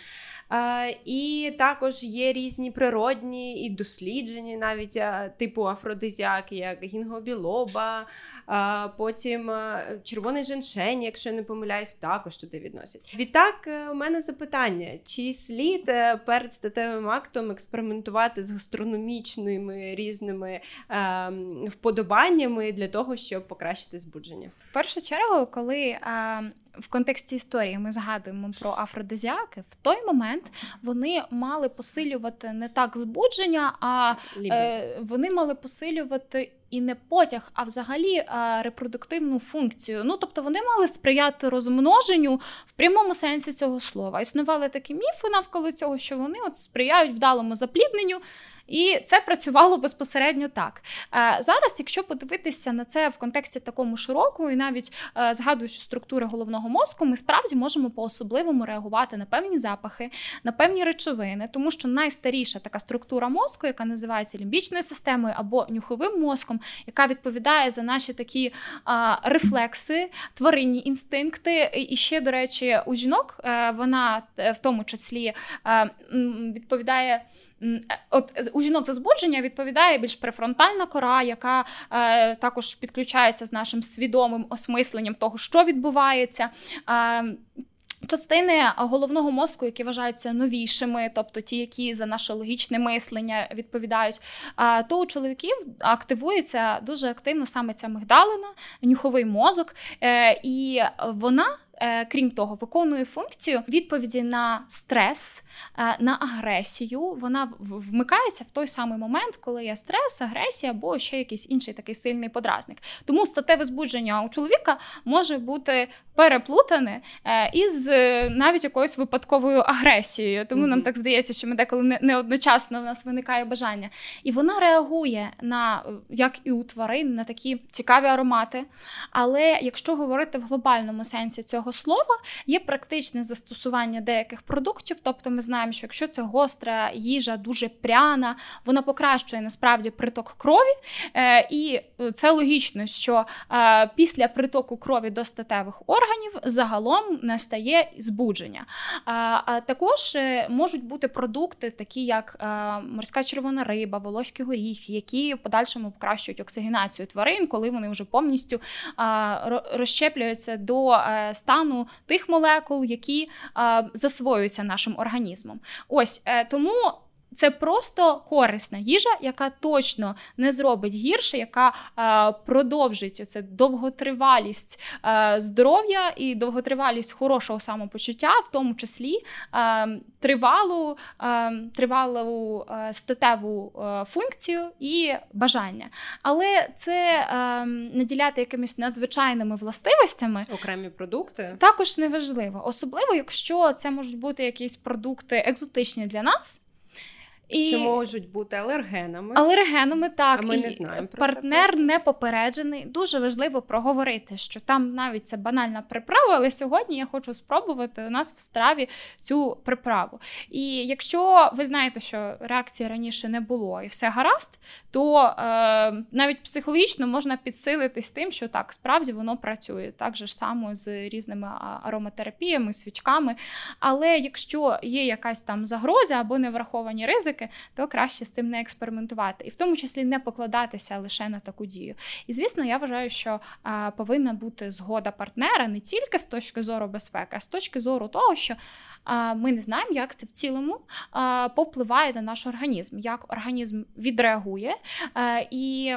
Е, і також є різні природні і досліджені навіть типу афродизіаки, як гінгобілоба, а, потім червоний женшень, якщо не помиляюсь, також туди відносять. Відтак, е, у мене запитання: чи слід е, перед статевим актом експериментувати з гастрономічними різними а, вподобаннями для того, щоб покращити збудження? В першу чергу, коли а, в контексті історії ми згадуємо про афродизіаки, в той момент вони мали посилювати не так збудження, а е, вони мали посилювати. І не потяг, а взагалі а, репродуктивну функцію. Ну тобто вони мали сприяти розмноженню в прямому сенсі цього слова. Існували такі міфи навколо цього, що вони от сприяють вдалому заплідненню. І це працювало безпосередньо так. Е, зараз, якщо подивитися на це в контексті такому широкому, і навіть е, згадуючи структури головного мозку, ми справді можемо по-особливому реагувати на певні запахи, на певні речовини, тому що найстаріша така структура мозку, яка називається лімбічною системою або нюховим мозком, яка відповідає за наші такі рефлекси, тваринні інстинкти. І ще, до речі, у жінок е, вона в тому числі відповідає. Е, от у жінок за збудження відповідає більш префронтальна кора, яка е, також підключається з нашим свідомим осмисленням того, що відбувається. Е, Частини головного мозку, які вважаються новішими, тобто ті, які за наше логічне мислення відповідають, то у чоловіків активується дуже активно саме ця мигдалина, нюховий мозок, е, і вона Е, крім того, виконує функцію відповіді на стрес, е, на агресію. Вона вмикається в той самий момент, коли є стрес, агресія або ще якийсь інший такий сильний подразник. Тому статеве збудження у чоловіка може бути переплутане е, із навіть якоюсь випадковою агресією. Тому mm-hmm. нам так здається, що ми деколи не одночасно в нас виникає бажання. І вона реагує на як і у тварин, на такі цікаві аромати. Але якщо говорити в глобальному сенсі цього слова є практичне застосування деяких продуктів. Тобто, ми знаємо, що якщо це гостра їжа, дуже пряна, вона покращує насправді приток крові. Е, і це логічно, що е, після притоку крові до статевих органів загалом настає збудження. А також е, можуть бути продукти, такі як морська червона риба, волоські горіхи, які в подальшому покращують оксигенацію тварин, коли вони вже повністю розщеплюються до стану стану тих молекул, які засвоюються нашим організмом. Ось тому це просто корисна їжа, яка точно не зробить гірше, яка е, продовжить це довготривалість е, здоров'я і довготривалість хорошого самопочуття, в тому числі е, тривалу е, тривалу е, статеву е, функцію і бажання. Але це наділяти якимись надзвичайними властивостями, окремі продукти також неважливо, особливо якщо це можуть бути якісь продукти екзотичні для нас. І... Що можуть бути алергенами. Алергенами, так. А ми і не знаємо про партнер це не попереджений. Дуже важливо проговорити, що там навіть це банальна приправа, але сьогодні я хочу спробувати у нас в страві цю приправу. І якщо ви знаєте, що реакції раніше не було і все гаразд, то е, навіть психологічно можна підсилитись тим, що так справді воно працює так же ж само з різними ароматерапіями, свічками. Але якщо є якась там загроза або невраховані ризики, ризики, то краще з цим не експериментувати, і в тому числі не покладатися лише на таку дію. І звісно, я вважаю, що а, повинна бути згода партнера не тільки з точки зору безпеки, а з точки зору того, що а, ми не знаємо, як це в цілому а, повпливає на наш організм, як організм відреагує. А, і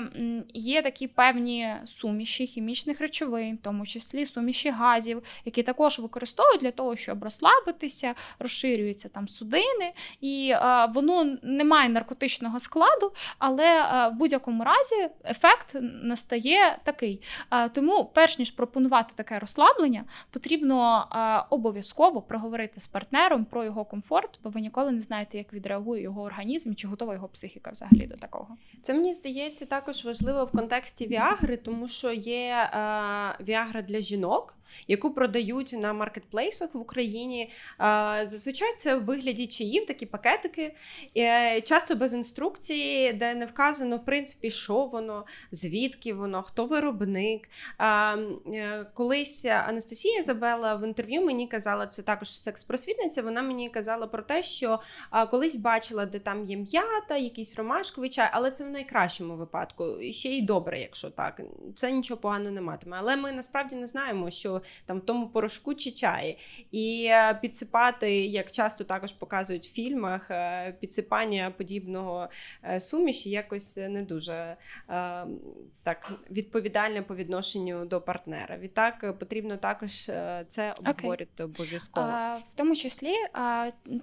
є такі певні суміші хімічних речовин, в тому числі суміші газів, які також використовують для того, щоб розслабитися, розширюються там судини, і а, воно не має наркотичного складу, але е, в будь-якому разі ефект настає такий. Е, тому, перш ніж пропонувати таке розслаблення, потрібно е, обов'язково проговорити з партнером про його комфорт, бо ви ніколи не знаєте, як відреагує його організм, чи готова його психіка взагалі до такого. Це мені здається також важливо в контексті Віагри, тому що є Віагра для жінок яку продають на маркетплейсах в Україні. Зазвичай це в вигляді чаїв, такі пакетики, е, часто без інструкції, де не вказано в принципі, що воно, звідки воно, хто виробник. Е, колись Анастасія Забела в інтерв'ю мені казала, це також секс-просвітниця. Вона мені казала про те, що колись бачила, де там є м'ята, якийсь ромашковий чай, але це в найкращому випадку. Ще й добре, якщо так. Це нічого поганого не матиме. Але ми насправді не знаємо, що там в тому порошку чи чаї. І е, підсипати, як часто також показують в фільмах, е, підсипання подібного е, суміші якось не дуже так відповідальне по відношенню до партнера. Відтак потрібно також це обговорювати okay. обов'язково. В тому числі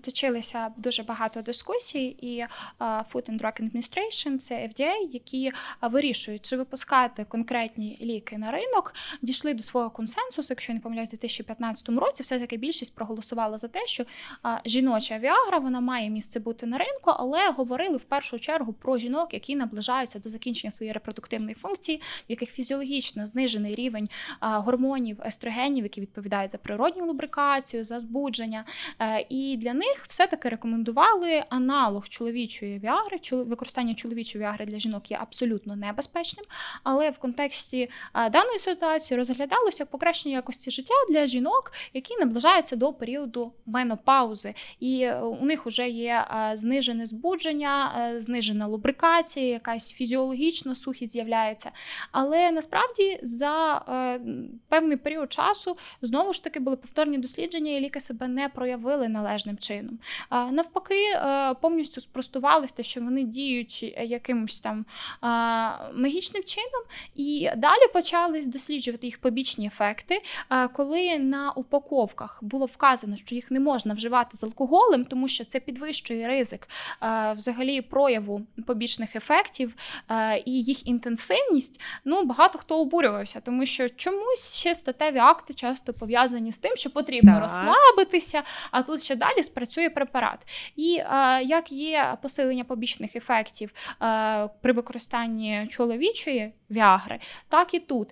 точилися дуже багато дискусій, і Food and Drug Administration, це FDA, які вирішують, чи випускати конкретні ліки на ринок, дійшли до свого консенсусу якщо я не помиляюсь, у 2015 році, все таки більшість проголосувала за те, що жіноча Віагра вона має місце бути на ринку, але говорили в першу чергу про жінок, які наближаються до закінчення своєї репродуктивної функції, в яких фізіологічно знижений рівень гормонів естрогенів, які відповідають за природню лубрикацію, за збудження. Е, і для них все-таки рекомендували аналог чоловічої віагри. Використання чоловічої віагри для жінок є абсолютно небезпечним, але в контексті даної ситуації розглядалося як покращення якості життя для жінок, які наближаються до періоду менопаузи, і е, у них вже є е, знижене збудження, е, знижена лубрикація, якась фізіологічна сухість з'являється. Але насправді за певний період часу знову ж таки були повторні дослідження, і ліки себе не проявили належним чином. Навпаки, повністю спростувалося те, що вони діють якимось там магічним чином, і далі почали досліджувати їх побічні ефекти, коли на упаковках було вказано, що їх не можна вживати з алкоголем, тому що це підвищує ризик взагалі прояву побічних ефектів і їх інтенсивність, ну багато хто обурювався, тому що чомусь ще статеві акти часто пов'язані з тим, що потрібно так. розслабитися, а тут ще далі спрацює препарат. І як є посилення побічних ефектів при використанні чоловічої віагри, так і тут.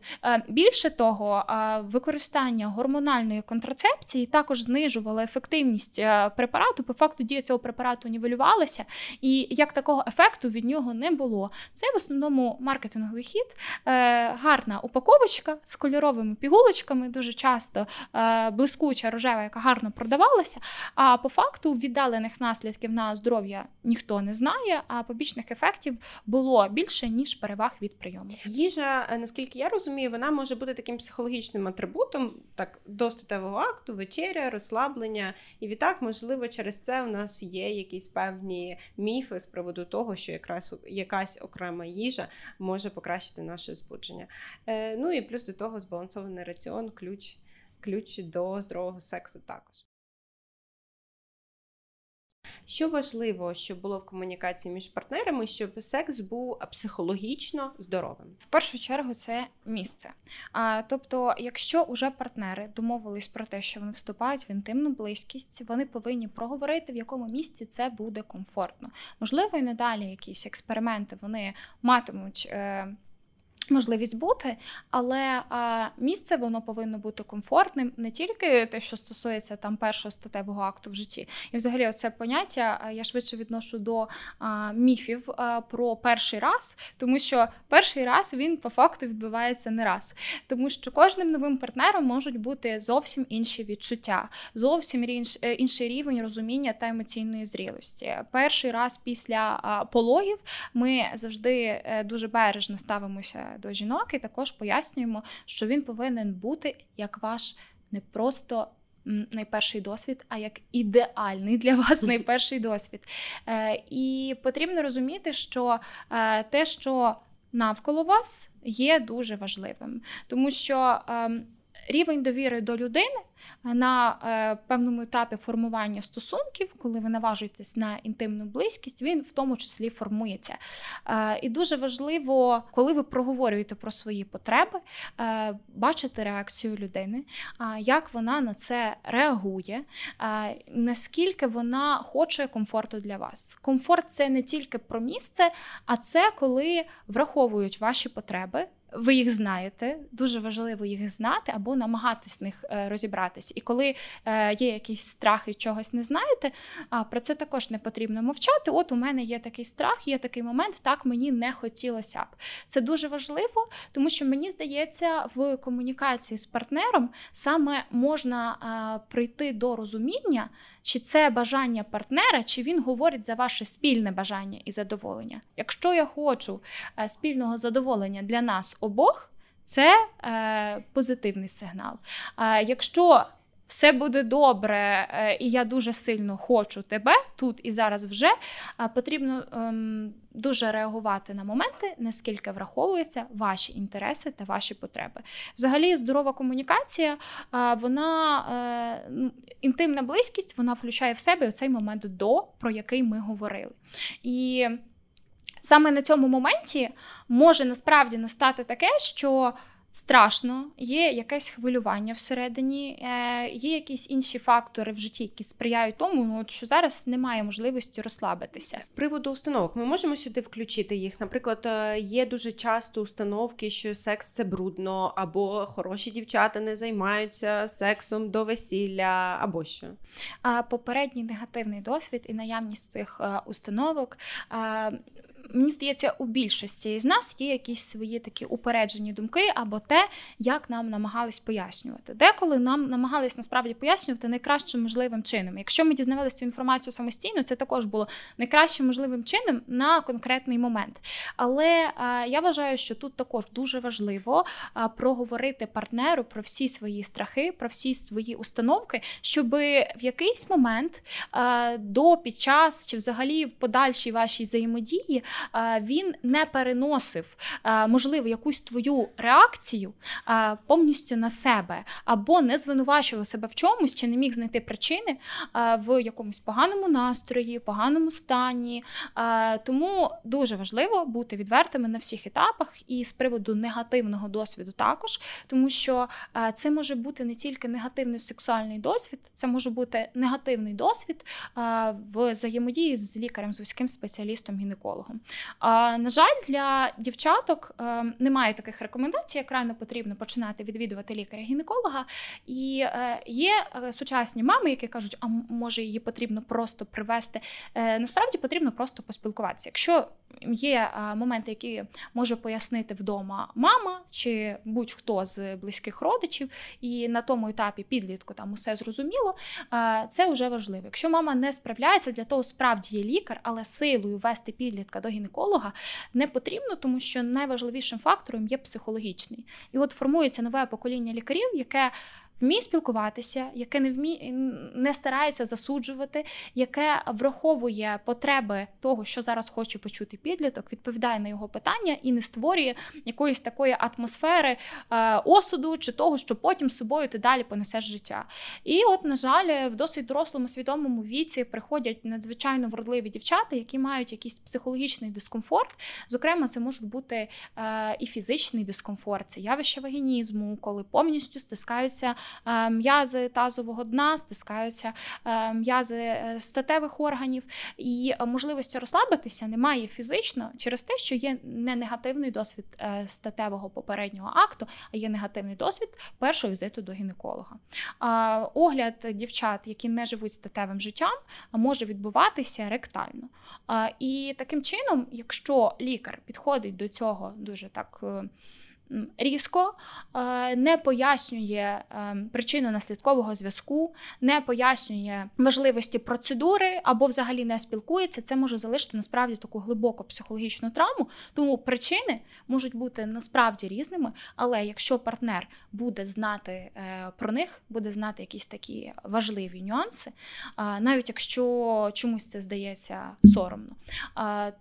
Більше того, використання гормональної контрацепції також знижувало ефективність е, препарату. По факту дія цього препарату нівелювалася, і як такого ефекту від нього не було. Це в основному маркетинговий хід, е, гарна упаковочка з кольоровими пігулочками, дуже часто е, блискуча рожева, яка гарно продавалася. А по факту віддалених наслідків на здоров'я ніхто не знає, а побічних ефектів було більше ніж переваг від прийому. Їжа, е, наскільки я розумію, вона може бути таким психологічним атрибутом, так, до статевого акту, вечеря, розслаблення. І відтак, можливо, через це у нас є якісь певні міфи з приводу того, що якраз якась окрема їжа може покращити наше збудження. Е, Ну і плюс до того збалансований раціон, ключ, ключ до здорового сексу також. Що важливо, щоб було в комунікації між партнерами, щоб секс був психологічно здоровим? В першу чергу це місце. А, Тобто, якщо уже партнери домовились про те, що вони вступають в інтимну близькість, вони повинні проговорити, в якому місці це буде комфортно. Можливо, і надалі якісь експерименти вони матимуть. Е, Можливість бути, але а, місце воно повинно бути комфортним, не тільки те, що стосується там першого статевого акту в житті. І взагалі, це поняття я швидше відношу до а, міфів а, про перший раз, тому що перший раз він по факту відбувається не раз. Тому що кожним новим партнером можуть бути зовсім інші відчуття, зовсім е, інший рівень розуміння та емоційної зрілості. Перший раз після пологів ми завжди е, дуже бережно ставимося до жінок, і також пояснюємо, що він повинен бути як ваш не просто. Найперший досвід, а як ідеальний для вас найперший досвід. Е, І потрібно розуміти, що е, те, що навколо вас, є дуже важливим, тому що е, рівень довіри до людини на е, певному етапі формування стосунків, коли ви наважуєтесь на інтимну близькість, він в тому числі формується. Е, і дуже важливо, коли ви проговорюєте про свої потреби, е, бачити реакцію людини, як вона на це реагує, наскільки вона хоче комфорту для вас. Комфорт це не тільки про місце, а це коли враховують ваші потреби ви їх знаєте, дуже важливо їх знати або намагатись в них е, розібратись. І коли е, є якийсь страх і чогось не знаєте, про це також не потрібно мовчати. От у мене є такий страх, є такий момент, так мені не хотілося б. Це дуже важливо, тому що мені здається, в комунікації з партнером саме можна прийти до розуміння, чи це бажання партнера, чи він говорить за ваше спільне бажання і задоволення. Якщо я хочу е, спільного задоволення для нас обох, це е, позитивний сигнал. Е, якщо все буде добре, е, і я дуже сильно хочу тебе тут і зараз вже. Потрібно ем, дуже реагувати на моменти, наскільки враховуються ваші інтереси та ваші потреби. Взагалі, здорова комунікація, вона е, ну, інтимна близькість, вона включає в себе цей момент до, про який ми говорили. І саме на цьому моменті може насправді настати таке, що страшно, є якесь хвилювання всередині, е, є якісь інші фактори в житті, які сприяють тому, ну, що зараз немає можливості розслабитися. З приводу установок ми можемо сюди включити їх. Наприклад, е, є дуже часто установки, що секс це брудно, або хороші дівчата не займаються сексом до весілля, або що. Попередній негативний досвід і наявність цих е, установок мені здається, у більшості з нас є якісь свої такі упереджені думки або те, як нам намагались пояснювати. Деколи нам намагались насправді пояснювати найкращим можливим чином. Якщо ми дізнавалися цю інформацію самостійно, це також було найкращим можливим чином на конкретний момент. Але а, я вважаю, що тут також дуже важливо а, проговорити партнеру про всі свої страхи, про всі свої установки, щоб в якийсь момент а, до під час чи взагалі в подальшій вашій взаємодії він не переносив, можливо, якусь твою реакцію повністю на себе, або не звинувачував себе в чомусь, чи не міг знайти причини в якомусь поганому настрої, поганому стані. Тому дуже важливо бути відвертими на всіх етапах і з приводу негативного досвіду також, тому що це може бути не тільки негативний сексуальний досвід, це може бути негативний досвід в взаємодії з лікарем, з вузьким спеціалістом-гінекологом. А, На жаль, для дівчаток е, немає таких рекомендацій, як рано потрібно починати відвідувати лікаря-гінеколога. І е, є е, сучасні мами, які кажуть, а може її потрібно просто привести. Насправді потрібно просто поспілкуватися. Якщо є моменти, які може пояснити вдома мама чи будь-хто з близьких родичів, і на тому етапі підлітку там усе зрозуміло, це вже важливо. Якщо мама не справляється, для того справді є лікар, але силою вести підлітка до гінеколога не потрібно, тому що найважливішим фактором є психологічний. І от формується нове покоління лікарів, яке вміє спілкуватися, яке не вміє не старається засуджувати, яке враховує потреби того, що зараз хоче почути підліток, відповідає на його питання і не створює якоїсь такої атмосфери е, осуду чи того, що потім з собою ти далі понесеш життя. І от, на жаль, в досить дорослому свідомому віці приходять надзвичайно вродливі дівчата, які мають якийсь психологічний дискомфорт. Зокрема, це можуть бути е, і фізичний дискомфорт, це явище вагінізму, коли повністю стискаються м'язи тазового дна, стискаються е, м'язи е, статевих органів, і можливості розслабитися немає фізично через те, що є не негативний досвід статевого попереднього акту, а є негативний досвід першого візиту до гінеколога. Огляд дівчат, які не живуть статевим життям, може відбуватися ректально. І таким чином, якщо лікар підходить до цього дуже так різко, е, не пояснює е, причину наслідкового зв'язку, не пояснює важливості процедури або взагалі не спілкується, це може залишити насправді таку глибоку психологічну травму. Тому причини можуть бути насправді різними. Але якщо партнер буде знати е, про них, буде знати якісь такі важливі нюанси, навіть якщо чомусь це здається соромно,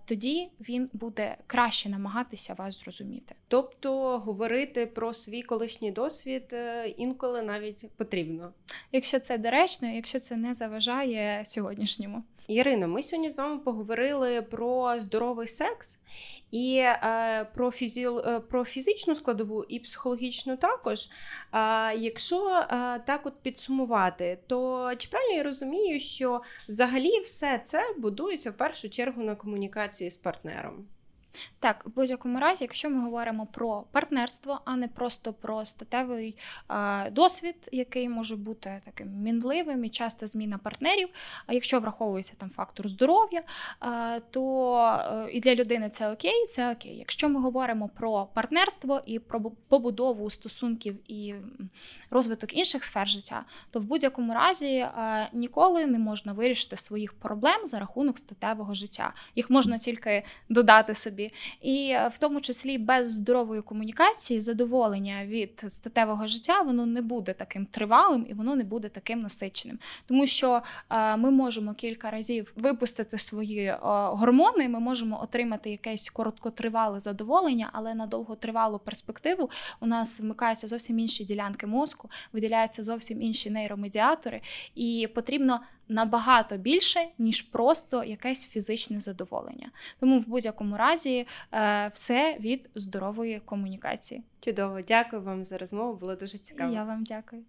тоді він буде краще намагатися вас зрозуміти. Тобто говорити про свій колишній досвід е, інколи навіть потрібно. Якщо це доречно, якщо це не заважає сьогоднішньому. Ірино, ми сьогодні з вами поговорили про здоровий секс і е, про фізі... Е, про фізичну складову і психологічну також. А якщо е, так от підсумувати, то чи правильно я розумію, що взагалі все це будується в першу чергу на комунікації з партнером? Так, в будь-якому разі, якщо ми говоримо про партнерство, а не просто про статевий е, досвід, який може бути таким мінливим і часто зміна партнерів. А якщо враховується там фактор здоров'я, е, то е, і для людини це окей, це окей. Якщо ми говоримо про партнерство і про побудову стосунків і розвиток інших сфер життя, то в будь-якому разі е, ніколи не можна вирішити своїх проблем за рахунок статевого життя. Їх можна тільки додати собі собі, і е, в тому числі без здорової комунікації, задоволення від статевого життя, воно не буде таким тривалим і воно не буде таким насиченим, тому що е, ми можемо кілька разів випустити свої е, гормони, ми можемо отримати якесь короткотривале задоволення, але на довготривалу перспективу у нас вмикаються зовсім інші ділянки мозку, виділяються зовсім інші нейромедіатори, і потрібно набагато більше, ніж просто якесь фізичне задоволення. Тому в будь-якому разі е, все від здорової комунікації. Чудово, дякую вам за розмову. Було дуже цікаво. Я вам дякую.